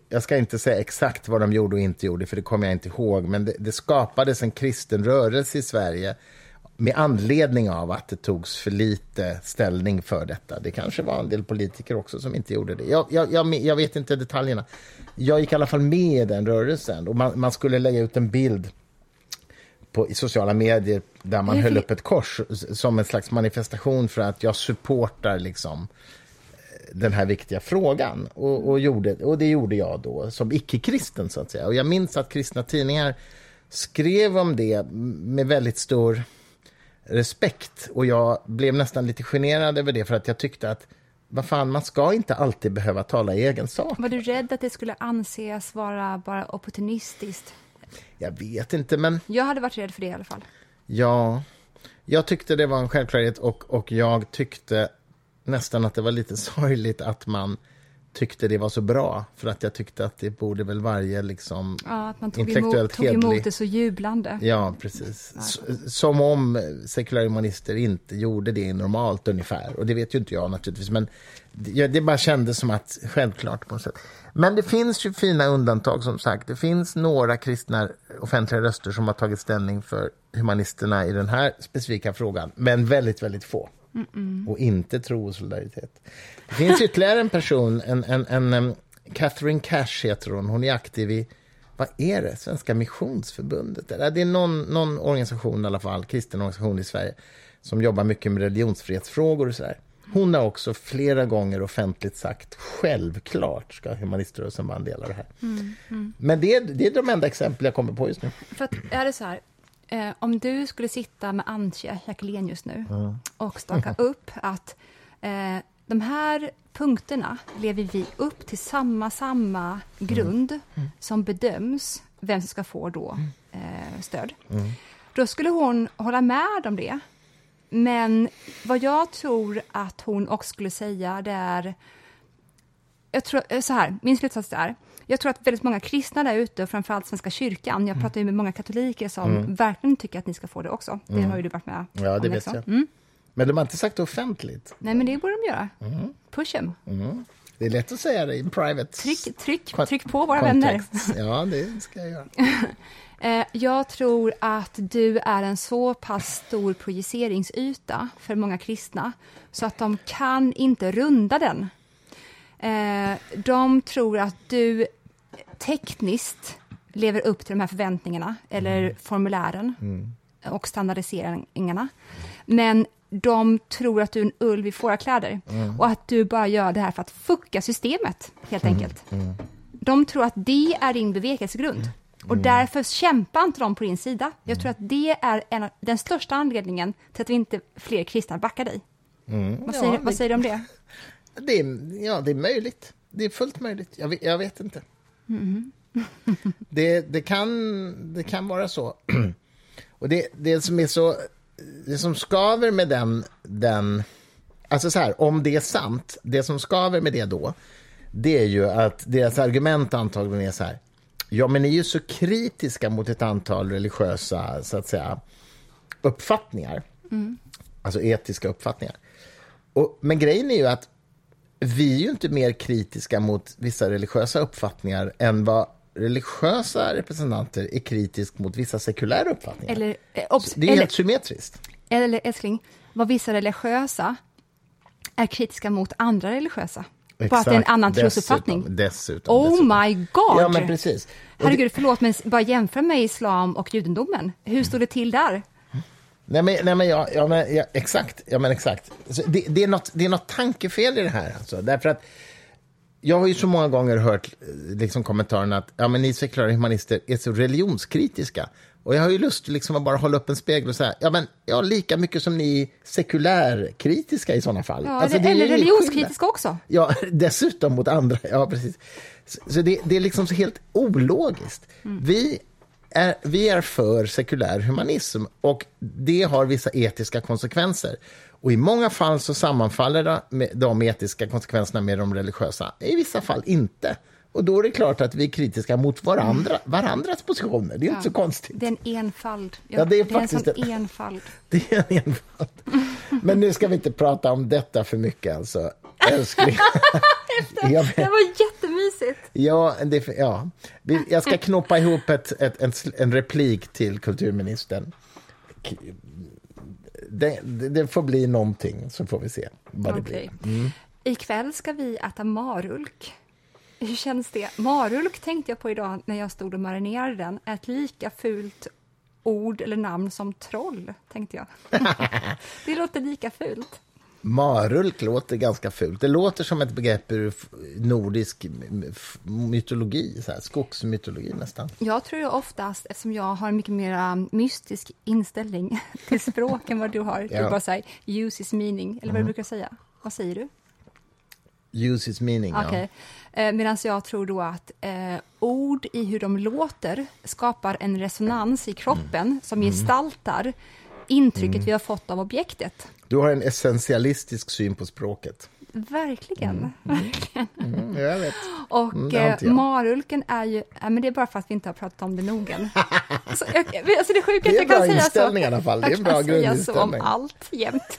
Speaker 1: jag ska inte säga exakt vad de gjorde och inte gjorde, för det kommer jag inte ihåg. Men det, det, skapades en kristen rörelse i Sverige med anledning av att det togs för lite ställning för detta. Det kanske var en del politiker också som inte gjorde det. Jag, jag, jag, jag vet inte detaljerna. Jag gick i alla fall med i den rörelsen. Och man, man skulle lägga ut en bild på, i sociala medier där man höll upp ett kors som en slags manifestation för att jag supportar liksom, den här viktiga frågan. Och, och, gjorde, och det gjorde jag då som icke-kristen, så att säga. Och jag minns att kristna tidningar skrev om det med väldigt stor respekt. Och jag blev nästan lite generad över det, för att jag tyckte att vad fan, man ska inte alltid behöva tala i egen sak.
Speaker 2: Var du rädd att det skulle anses vara bara opportunistiskt?
Speaker 1: Jag vet inte, men...
Speaker 2: Jag hade varit rädd för det i alla fall.
Speaker 1: Ja, jag tyckte det var en självklarhet och, och jag tyckte nästan att det var lite sorgligt att man tyckte det var så bra. För att jag tyckte att det borde väl varje liksom
Speaker 2: ja, att man tog emot, tog emot det så jublande.
Speaker 1: Ja, precis. Som om sekulärhumanister inte gjorde det normalt ungefär. Och det vet ju inte jag naturligtvis. Men det, det bara kändes som att självklart på något sätt. Men det finns ju fina undantag som sagt. Det finns några kristna offentliga röster som har tagit ställning för humanisterna i den här specifika frågan. Men väldigt, väldigt få. Mm -mm. och inte tro och solidaritet. Det finns ytterligare en person, en, en, en, en Catherine Cash heter hon. Hon är aktiv i, vad är det, Svenska Missionsförbundet? Det är någon, någon organisation i alla fall, kristen organisation i Sverige, som jobbar mycket med religionsfrihetsfrågor och sådär. Hon har också flera gånger offentligt sagt självklart ska humaniströrelsen vara en del av det här. Mm, mm. Men det är, det är de enda exempel jag kommer på just nu.
Speaker 2: För att, är det så här, Eh, om du skulle sitta med Antje Jackelén just nu mm. och staka upp att eh, de här punkterna lever vi upp till samma, samma grund mm. Mm. som bedöms vem som ska få då mm. eh, stöd. Mm. Då skulle hon hålla med om det. Men vad jag tror att hon också skulle säga det är jag tror, eh, så här, min slutsats är, jag tror att väldigt många kristna där ute, framförallt Svenska kyrkan, jag pratar ju med många katoliker som verkligen tycker att ni ska få det också. Det har ju du varit med
Speaker 1: Ja, det vet
Speaker 2: liksom.
Speaker 1: jag.
Speaker 2: Mm.
Speaker 1: Men de har inte sagt det offentligt.
Speaker 2: Nej, men det borde de göra. Push them.
Speaker 1: Det är lätt att säga det i private
Speaker 2: Tryck, tryck, tryck på våra vänner.
Speaker 1: kontext. Ja, det ska jag göra.
Speaker 2: Eh, jag tror att du är en så pass stor projiceringsyta för många kristna så att de kan inte runda den. Eh, de tror att du tekniskt lever upp till de här förväntningarna eller formulären och standardiseringarna. Men de tror att du är en ulv i fårakläder och att du bara gör det här för att fucka systemet, helt enkelt. De tror att det är din bevekelsegrund. Och därför kämpar inte de på din sida. Jag tror att det är en, av- den största anledningen till att vi inte fler kristna backar dig. Vad, säger,
Speaker 1: Ja,
Speaker 2: vad säger du om det?
Speaker 1: Det är, ja, det är möjligt. Det är fullt möjligt. Jag vet, jag vet inte. Det, det, kan, det kan vara så. Och det, det som är så... Det som skaver med den, den... Alltså så här, om det är sant, det som skaver med det då, det är ju att deras argument antagligen är så här. Ja, men ni är ju så kritiska mot ett antal religiösa, så att säga, uppfattningar. Alltså etiska uppfattningar. Och, men grejen är ju att vi är ju inte mer kritiska mot vissa religiösa uppfattningar än vad religiösa representanter är kritisk mot vissa sekulära uppfattningar.
Speaker 2: Eller, eh, obs,
Speaker 1: det är
Speaker 2: eller,
Speaker 1: helt symmetriskt.
Speaker 2: eller älskling, vad vissa religiösa är kritiska mot andra religiösa. Bara att det är en
Speaker 1: Exakt.
Speaker 2: annan
Speaker 1: Dessutom,
Speaker 2: trosuppfattning.
Speaker 1: Dessutom,
Speaker 2: Oh
Speaker 1: dessutom.
Speaker 2: my god!
Speaker 1: Ja, men precis.
Speaker 2: Herregud, förlåt, men bara jämför med islam och judendomen. Hur står det till där?
Speaker 1: Nej, men, nej, men, ja, ja, men ja, exakt. Ja, men exakt. Så det, det, är något, det är något tankefel i det här. Alltså, därför att jag har ju så många gånger hört eh, liksom, kommentaren att ja, men ni sekulära humanister är så religionskritiska. Och jag har ju lust liksom, att bara hålla upp en spegel och säga ja, men, ja, lika mycket som ni är sekulärkritiska i sådana fall.
Speaker 2: Ja,
Speaker 1: Alltså, det
Speaker 2: eller religionskritiska också.
Speaker 1: Ja, dessutom mot andra. Ja, precis. Så, så det, det är liksom så helt ologiskt. Vi, är, vi är för sekulär humanism och det har vissa etiska konsekvenser. Och i många fall så sammanfaller de etiska konsekvenserna med de religiösa. I vissa fall inte. Och då är det klart att vi är kritiska mot varandra, varandras positioner. Det är inte så konstigt.
Speaker 2: Det är en enfald.
Speaker 1: Ja, det är
Speaker 2: det är en
Speaker 1: faktiskt
Speaker 2: sån
Speaker 1: det.
Speaker 2: enfald.
Speaker 1: Det är en enfald. Men nu ska vi inte prata om detta för mycket, alltså. Älskling. Jag
Speaker 2: Det var jättemysigt.
Speaker 1: Ja, det, ja. Jag ska knoppa ihop ett, ett, en, en replik till kulturministern. Det, det, det får bli någonting, så får vi se vad det
Speaker 2: Okej.
Speaker 1: blir. Mm.
Speaker 2: Ikväll ska vi äta marulk. Hur känns det? Marulk tänkte jag på idag när jag stod och marinerade den. Ett lika fult ord eller namn som troll, tänkte jag. det låter lika fult.
Speaker 1: Marulk låter ganska fult. Det låter som ett begrepp ur nordisk mytologi, så här, skogsmytologi nästan.
Speaker 2: Jag tror ju oftast, eftersom jag har en mycket mer mystisk inställning till språk än vad du har, du
Speaker 1: Ja.
Speaker 2: bara säger use is meaning, eller vad du brukar säga. Vad säger du?
Speaker 1: Use its meaning,
Speaker 2: Okej. Eh, Medan jag tror då att eh, ord i hur de låter skapar en resonans i kroppen
Speaker 1: Mm.
Speaker 2: som gestaltar intrycket vi har fått av objektet.
Speaker 1: Du har en essentialistisk syn på språket.
Speaker 2: Verkligen.
Speaker 1: Mm, jag vet.
Speaker 2: Och
Speaker 1: Mm,
Speaker 2: eh,
Speaker 1: jag.
Speaker 2: marulken är ju, ja, men det är bara för att vi inte har pratat om det nog än. så, jag, alltså det sjuka
Speaker 1: Det är
Speaker 2: är
Speaker 1: en
Speaker 2: att jag
Speaker 1: bra
Speaker 2: kan säga så.
Speaker 1: inställning i alla fall. Det är en
Speaker 2: Jag
Speaker 1: bra
Speaker 2: kan säga så om
Speaker 1: grundinställning.
Speaker 2: allt jämt.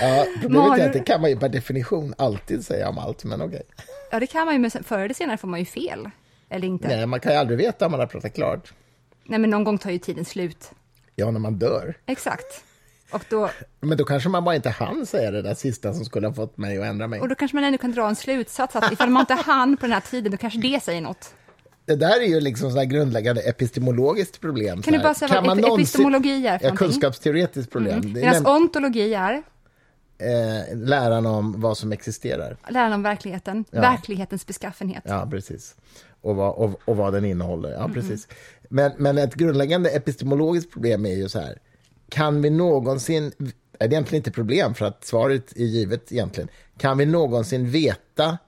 Speaker 1: Ja, problemet är att det kan man ju per definition alltid säga om allt, men okej.
Speaker 2: Ja, det kan man ju, men förr eller senare får man ju fel. Eller inte. Nej.
Speaker 1: Nej, man kan ju aldrig veta om man har pratat klart.
Speaker 2: men någon gång tar ju tiden slut.
Speaker 1: Ja, när man dör.
Speaker 2: Exakt. Och då,
Speaker 1: Men då kanske man bara inte hann säga det där sista som skulle ha fått mig att ändra mig.
Speaker 2: och då kanske man ändå kan dra en slutsats att ifall man inte hann på den här tiden, då kanske det säger något.
Speaker 1: Det där är ju liksom så här grundläggande epistemologiskt problem.
Speaker 2: Kan du bara säga vad ep-
Speaker 1: någonsin-
Speaker 2: epistemologi är för
Speaker 1: Ja, kunskapsteoretiskt problem.
Speaker 2: Medan
Speaker 1: näm-
Speaker 2: ontologi är
Speaker 1: eh, läran om vad som existerar.
Speaker 2: läran om verkligheten,
Speaker 1: Ja.
Speaker 2: verklighetens beskaffenhet.
Speaker 1: Ja, precis. Och vad, och, och vad den innehåller. Ja, precis. Men, men ett grundläggande epistemologiskt problem är ju så här. Kan vi någonsin... Det är egentligen inte problem, för att svaret är givet egentligen. Kan vi någonsin veta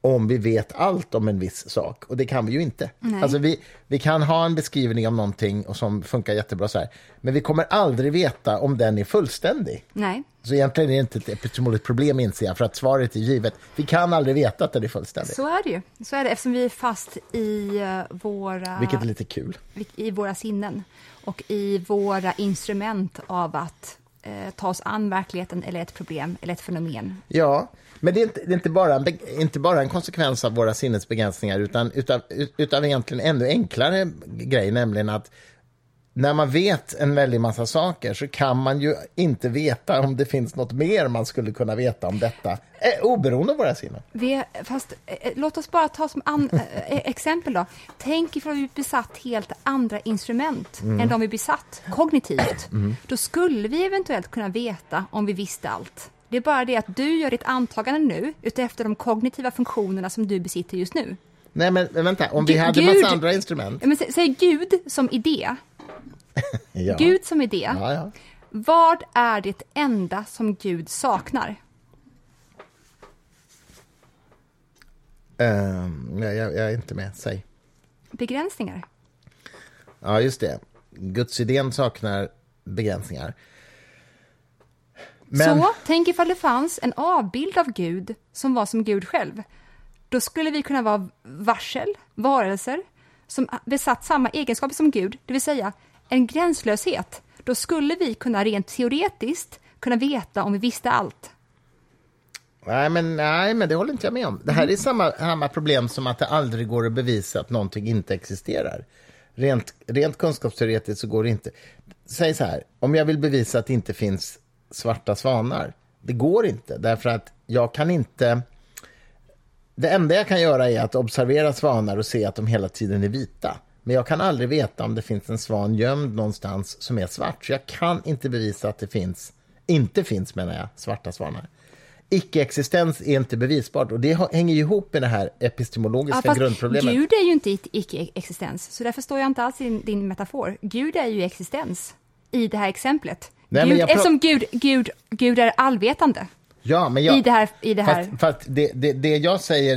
Speaker 1: om vi vet allt om en viss sak. Och det kan vi ju inte. Alltså vi, vi kan ha en beskrivning av någonting och som funkar jättebra så här. Men vi kommer aldrig veta om den är fullständig.
Speaker 2: Nej.
Speaker 1: Så egentligen är det inte ett epistemologiskt problem inser jag, för att svaret är givet. Vi kan aldrig veta att den är fullständig.
Speaker 2: Så är det ju. Så är det eftersom vi är fast i eh, våra,
Speaker 1: Vilket är lite kul.
Speaker 2: i våra sinnen och i våra instrument av att eh, ta oss an verkligheten eller ett problem eller ett fenomen.
Speaker 1: Ja, men det är inte, det är inte, bara, en inte bara en konsekvens av våra sinnesbegränsningar utan utav, utav egentligen ännu enklare grej, nämligen att när man vet en väldig massa saker så kan man ju inte veta om det finns något mer man skulle kunna veta om detta, eh, oberoende av våra sinnen.
Speaker 2: Vi fast eh, låt oss bara ta som an, eh, exempel då. Tänk ifall vi besatt helt andra instrument än de vi besatt kognitivt. Då skulle vi eventuellt kunna veta om vi visste allt. Det är bara det att du gör ditt antagande nu utefter de kognitiva funktionerna som du besitter just nu.
Speaker 1: Nej, men, vänta, om vi
Speaker 2: Gud-
Speaker 1: hade massa andra instrument.
Speaker 2: Men sä- säg Gud som idé.
Speaker 1: Ja.
Speaker 2: Gud som idé.
Speaker 1: Ja, ja.
Speaker 2: Vad är det enda som Gud saknar?
Speaker 1: Jag, jag, jag är inte med, säg.
Speaker 2: Begränsningar.
Speaker 1: Ja, just det. Gudsidén saknar begränsningar. Men,
Speaker 2: Så, tänk ifall det fanns en avbild av Gud som var som Gud själv. Då skulle vi kunna vara varsel, varelser, som besatt samma egenskaper som Gud, det vill säga en gränslöshet. Då skulle vi kunna rent teoretiskt kunna veta om vi visste allt.
Speaker 1: nej, men, nej, men det håller inte jag med om. Det här är samma, samma problem som att det aldrig går att bevisa att någonting inte existerar. Rent, rent kunskapsteoretiskt så går det inte. Säg så här, om jag vill bevisa att det inte finns svarta svanar, det går inte, därför att jag kan inte... Det enda jag kan göra är att observera svanar och se att de hela tiden är vita. Men jag kan aldrig veta om det finns en svan gömd någonstans som är svart. Så jag kan inte bevisa att det finns, inte finns menar jag, svarta svanar. Icke-existens är inte bevisbart och det hänger ju ihop med det här epistemologiska grundproblemet.
Speaker 2: Gud är ju inte icke-existens, så där förstår jag inte alls din, din metafor. Gud är ju existens i det här exemplet.
Speaker 1: Nej,
Speaker 2: Gud,
Speaker 1: jag pra-
Speaker 2: eftersom Gud, Gud, Gud är allvetande.
Speaker 1: Ja, men jag,
Speaker 2: I det här- i det här.
Speaker 1: Fast, fast det, det, det jag säger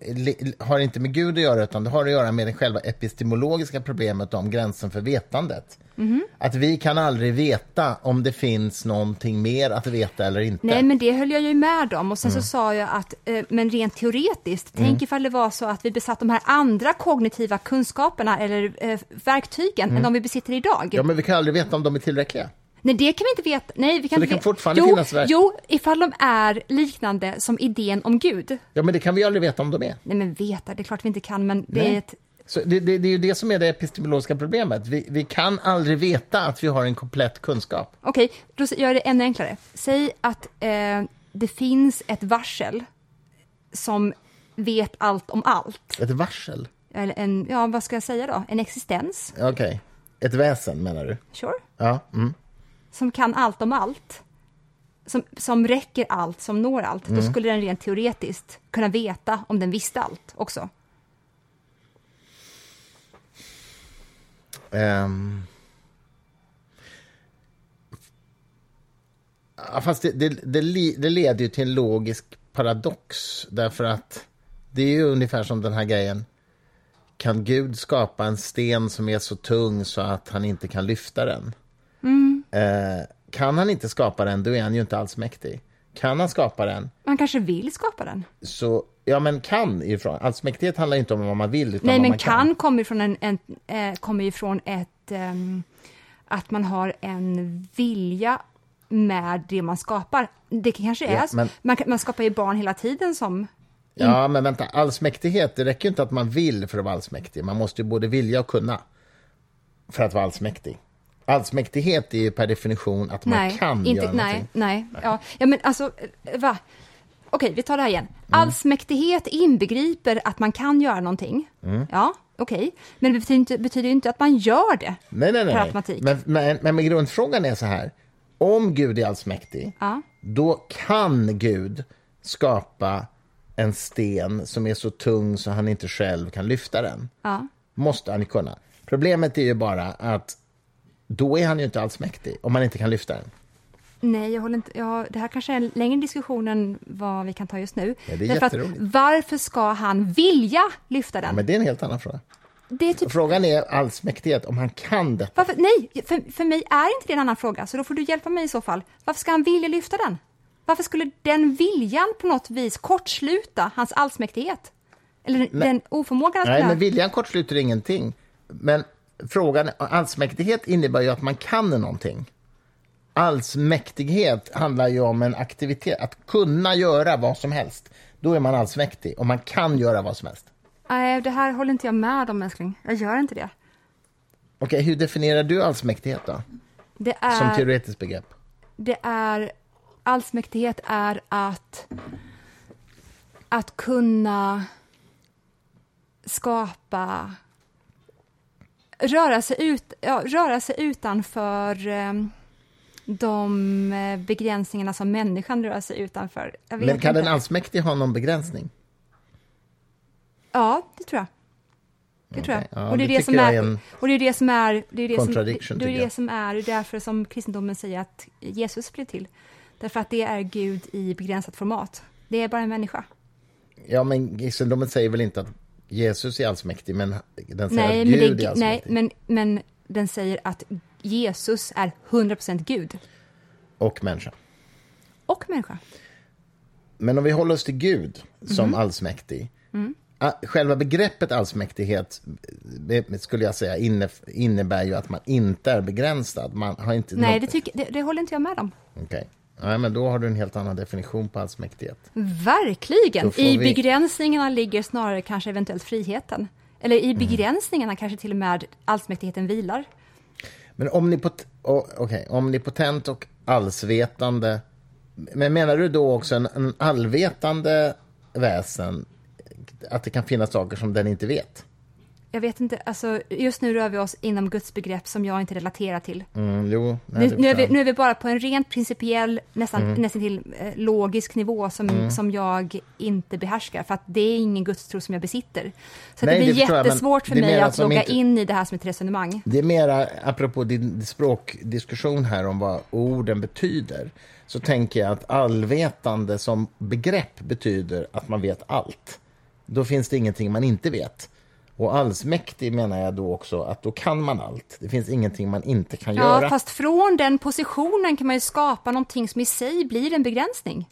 Speaker 1: eh, har inte med Gud att göra, utan det har att göra med det själva epistemologiska problemet om gränsen för vetandet.
Speaker 2: Mhm.
Speaker 1: Att vi kan aldrig veta om det finns någonting mer att veta eller inte.
Speaker 2: Nej, men det höll jag ju med om. Och sen
Speaker 1: Mm.
Speaker 2: så sa jag att, eh, men rent teoretiskt, tänk ifall det var så att vi besatt de här andra kognitiva kunskaperna eller eh, verktygen än de vi besitter idag.
Speaker 1: Mm. Ja, men vi kan aldrig veta om de är tillräckliga.
Speaker 2: Nej, det kan vi inte veta. Nej, vi kan
Speaker 1: Så det kan
Speaker 2: veta.
Speaker 1: fortfarande
Speaker 2: jo,
Speaker 1: finnas verk-
Speaker 2: Jo, ifall de är liknande som idén om Gud.
Speaker 1: Ja, men det kan vi aldrig veta om de är.
Speaker 2: Nej, men veta, det är klart vi inte kan, men det
Speaker 1: Nej.
Speaker 2: är ett...
Speaker 1: Så det, det, det är ju det som är det epistemologiska problemet. Vi, vi kan aldrig veta att vi har en komplett kunskap.
Speaker 2: Okej, då gör jag det ännu enklare. Säg att eh, det finns ett varsel som vet allt om allt.
Speaker 1: Ett varsel.
Speaker 2: Eller en, ja, vad ska jag säga då? En existens,
Speaker 1: Okej. Ett väsen, menar du?
Speaker 2: sure.
Speaker 1: Ja. Mm.
Speaker 2: Som kan allt om allt. Som, som räcker allt, som når allt.
Speaker 1: Mm.
Speaker 2: Då skulle den rent teoretiskt kunna veta om den visste allt också.
Speaker 1: Ehm. Ja, fast det, det, det, det leder ju till en logisk paradox. Därför att det är ju ungefär som den här grejen. Kan Gud skapa en sten som är så tung så att han inte kan lyfta den? Eh, kan han inte skapa den, då är han ju inte alls mäktig. Kan han skapa den,
Speaker 2: Man kanske vill skapa den.
Speaker 1: så... Ja, men kan ifrån. Allsmäktighet handlar inte om vad man vill, utan
Speaker 2: Nej,
Speaker 1: vad
Speaker 2: men
Speaker 1: man
Speaker 2: kan, kommer ju från, en, en, eh, kommer ju från ett, ehm, att man har en vilja med det man skapar. Det kanske är
Speaker 1: Ja,
Speaker 2: så.
Speaker 1: men-
Speaker 2: Man, kan- man skapar ju barn hela tiden som...
Speaker 1: Ja, men vänta, allsmäktighet, det räcker ju inte att man vill för att vara allsmäktig. Man måste ju både vilja och kunna för att vara allsmäktig. Allsmäktighet är ju per definition att man
Speaker 2: nej,
Speaker 1: kan
Speaker 2: inte,
Speaker 1: göra
Speaker 2: nej,
Speaker 1: någonting.
Speaker 2: nej. Ja, ja, men alltså, eh, va? Okej, vi tar det här igen.
Speaker 1: Mm.
Speaker 2: Allsmäktighet inbegriper att man kan göra någonting.
Speaker 1: Mm.
Speaker 2: Ja, okej. Men det betyder, inte, betyder inte att man gör det.
Speaker 1: Nej, nej,
Speaker 2: Per
Speaker 1: nej.
Speaker 2: automatik.
Speaker 1: Men, men, men, men grundfrågan är så här. Om Gud är allsmäktig,
Speaker 2: Ja.
Speaker 1: då kan Gud skapa en sten som är så tung så han inte själv kan lyfta den.
Speaker 2: Ja.
Speaker 1: Måste han kunna. Problemet är ju bara att då är han ju inte allsmäktig om man inte kan lyfta den.
Speaker 2: Nej, jag håller inte, jag, det här kanske är en längre diskussion än vad vi kan ta just nu.
Speaker 1: Ja, det är
Speaker 2: att varför ska han vilja lyfta den?
Speaker 1: Ja, men det är en helt annan fråga.
Speaker 2: är typ,
Speaker 1: Frågan är allsmäktighet, om han kan detta.
Speaker 2: varför, nej, för, för mig är inte det en annan fråga, så då får du hjälpa mig i så fall. Varför ska han vilja lyfta den? Varför skulle den viljan på något vis kortsluta hans allsmäktighet? Eller den oförmågan att
Speaker 1: Nej,
Speaker 2: kunna...
Speaker 1: men viljan kortsluter ingenting. Men frågan, allsmäktighet innebär ju att man kan någonting. Allsmäktighet handlar ju om en aktivitet, att kunna göra vad som helst. Då är man allsmäktig, och man kan göra vad som helst.
Speaker 2: Nej, det här håller inte jag med om, älskling. Jag gör inte det.
Speaker 1: Okej, hur definierar du allsmäktighet då?
Speaker 2: Det
Speaker 1: Som
Speaker 2: är...
Speaker 1: teoretiskt begrepp?
Speaker 2: det är allsmäktighet är att att kunna skapa röra sig, ut, ja, röra sig utanför eh, de begränsningarna som människan rör sig utanför.
Speaker 1: Men kan
Speaker 2: inte.
Speaker 1: en allsmäktig ha någon begränsning?
Speaker 2: Ja, det tror jag. Det tror jag.
Speaker 1: Okej, ja,
Speaker 2: och, det är
Speaker 1: det
Speaker 2: det
Speaker 1: tycker
Speaker 2: som
Speaker 1: jag
Speaker 2: är,
Speaker 1: är en
Speaker 2: och det är det som är... Det är det som, det, är det som är därför som kristendomen säger att Jesus blev till. Därför att det är Gud i begränsat format. Det är bara en människa.
Speaker 1: Ja, men kristendomen säger väl inte att Jesus är allsmäktig, men den säger
Speaker 2: Nej,
Speaker 1: att
Speaker 2: men,
Speaker 1: Gud
Speaker 2: det,
Speaker 1: är
Speaker 2: är, nej
Speaker 1: allsmäktig.
Speaker 2: men, men den säger att Jesus är 100% Gud
Speaker 1: Och människa.
Speaker 2: och människa.
Speaker 1: Men om vi håller oss till Gud som
Speaker 2: Mhm.
Speaker 1: allsmäktig.
Speaker 2: Mm.
Speaker 1: Själva begreppet allsmäktighet det skulle jag säga inne, innebär ju att man inte är begränsad. Man har inte
Speaker 2: Nej, det,
Speaker 1: något-
Speaker 2: tycker, det, det håller inte jag med om.
Speaker 1: Okej. Nej, men då har du en helt annan definition på allsmäktighet.
Speaker 2: Verkligen! I
Speaker 1: vi-
Speaker 2: begränsningarna ligger snarare kanske eventuellt friheten. Eller i begränsningarna kanske till och med allsmäktigheten vilar.
Speaker 1: Men omnipot oh, okay. omnipotent och allsvetande. Men menar du då också en, en allvetande väsen? Att det kan finnas saker som den inte vet?
Speaker 2: Jag vet inte, alltså just nu rör vi oss inom Guds begrepp som jag inte relaterar till.
Speaker 1: Mm, jo, nej,
Speaker 2: Nu, nu, är vi, nu är vi bara på en rent principiell, nästan,
Speaker 1: Mm.
Speaker 2: nästan till eh, logisk nivå som, som jag inte behärskar, för att det är ingen gudstro som jag besitter. Så
Speaker 1: Nej,
Speaker 2: det blir
Speaker 1: det förstår jag,
Speaker 2: jättesvårt för mig att logga
Speaker 1: inte-
Speaker 2: in i det här som ett resonemang.
Speaker 1: Det är mera, apropå din språkdiskussion här om vad orden betyder, så tänker jag att allvetande som begrepp betyder att man vet allt. Då finns det ingenting man inte vet. Och allsmäktig menar jag då också att då kan man allt. Det finns ingenting man inte kan
Speaker 2: Ja,
Speaker 1: göra.
Speaker 2: fast från den positionen kan man ju skapa någonting som i sig blir en begränsning.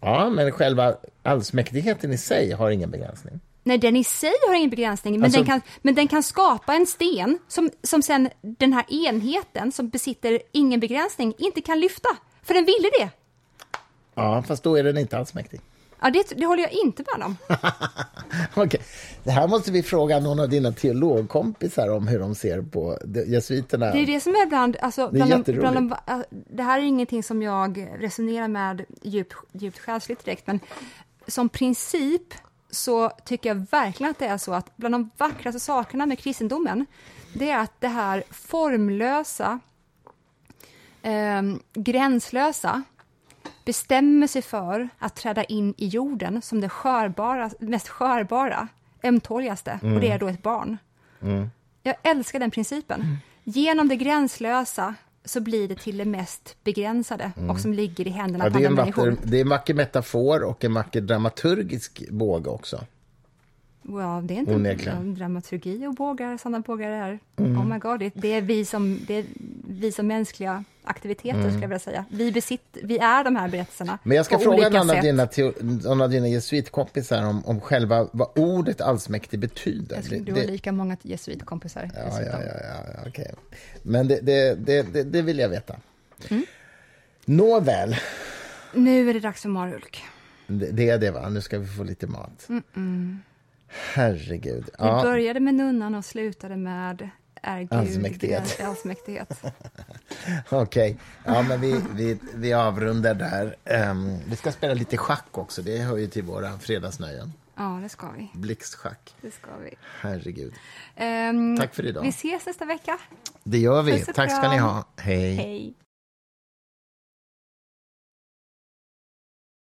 Speaker 1: Ja, men själva allsmäktigheten i sig har ingen begränsning.
Speaker 2: Nej, den i sig har ingen begränsning, men,
Speaker 1: Alltså-
Speaker 2: den, kan, men den kan skapa en sten som, som sen den här enheten som besitter ingen begränsning inte kan lyfta, för den ville det.
Speaker 1: Ja, fast då är den inte allsmäktig.
Speaker 2: Ja, det, det håller jag inte med om.
Speaker 1: Okej, det här måste vi fråga någon av dina teologkompisar om hur de ser på jesuiterna.
Speaker 2: Det är det som är bland, alltså,
Speaker 1: Det är
Speaker 2: bland, de, bland de, äh, det här är ingenting som jag resonerar med djupt, djupt själsligt direkt, men som princip så tycker jag verkligen att det är så att bland de vackraste sakerna med kristendomen, det är att det här formlösa, eh, gränslösa, bestämmer sig för att träda in i jorden som det skörbara, mest skörbara, ömtåligaste, och det är då ett barn. Jag älskar den principen. Genom det gränslösa så blir det till det mest begränsade och som ligger i händerna
Speaker 1: Ja,
Speaker 2: på andra människor.
Speaker 1: det är en vacker metafor och en vacker dramaturgisk båge också.
Speaker 2: Wow, det är inte
Speaker 1: Onekligen.
Speaker 2: ja, dramaturgi och bågar, sanna bågar är.
Speaker 1: Mm.
Speaker 2: Oh my god, det, det, är vi som, det är vi som mänskliga aktiviteter, skulle jag vilja säga. Vi, besitt, vi är de här berättelserna
Speaker 1: Mm. Men jag ska fråga någon av, dina, någon av dina jesuitkompisar om, om själva vad ordet allsmäktig betyder.
Speaker 2: Jag
Speaker 1: Det-
Speaker 2: du har
Speaker 1: det-
Speaker 2: lika många jesuitkompisar.
Speaker 1: ja, ja, ja, ja, ja, okej. Men det, det, det, vill jag veta.
Speaker 2: Mm.
Speaker 1: Nåväl,
Speaker 2: Nu är det dags för marulk.
Speaker 1: det, är det va? Nu ska vi få lite mat. Herregud.
Speaker 2: Vi
Speaker 1: Ja,
Speaker 2: började med nunnan och slutade med är Gud
Speaker 1: Allsmäktighet.
Speaker 2: allsmäktighet.
Speaker 1: Okej, ja, men vi, vi, vi avrundar där. Ehm, vi ska spela lite schack också, det hör ju till våra fredagsnöjen.
Speaker 2: Ja, det ska vi.
Speaker 1: Blixtschack,
Speaker 2: Det ska vi.
Speaker 1: herregud.
Speaker 2: Ehm,
Speaker 1: Tack för idag.
Speaker 2: Vi ses nästa vecka.
Speaker 1: Det gör vi. Tack ska ni ha. Hej.
Speaker 2: Hej.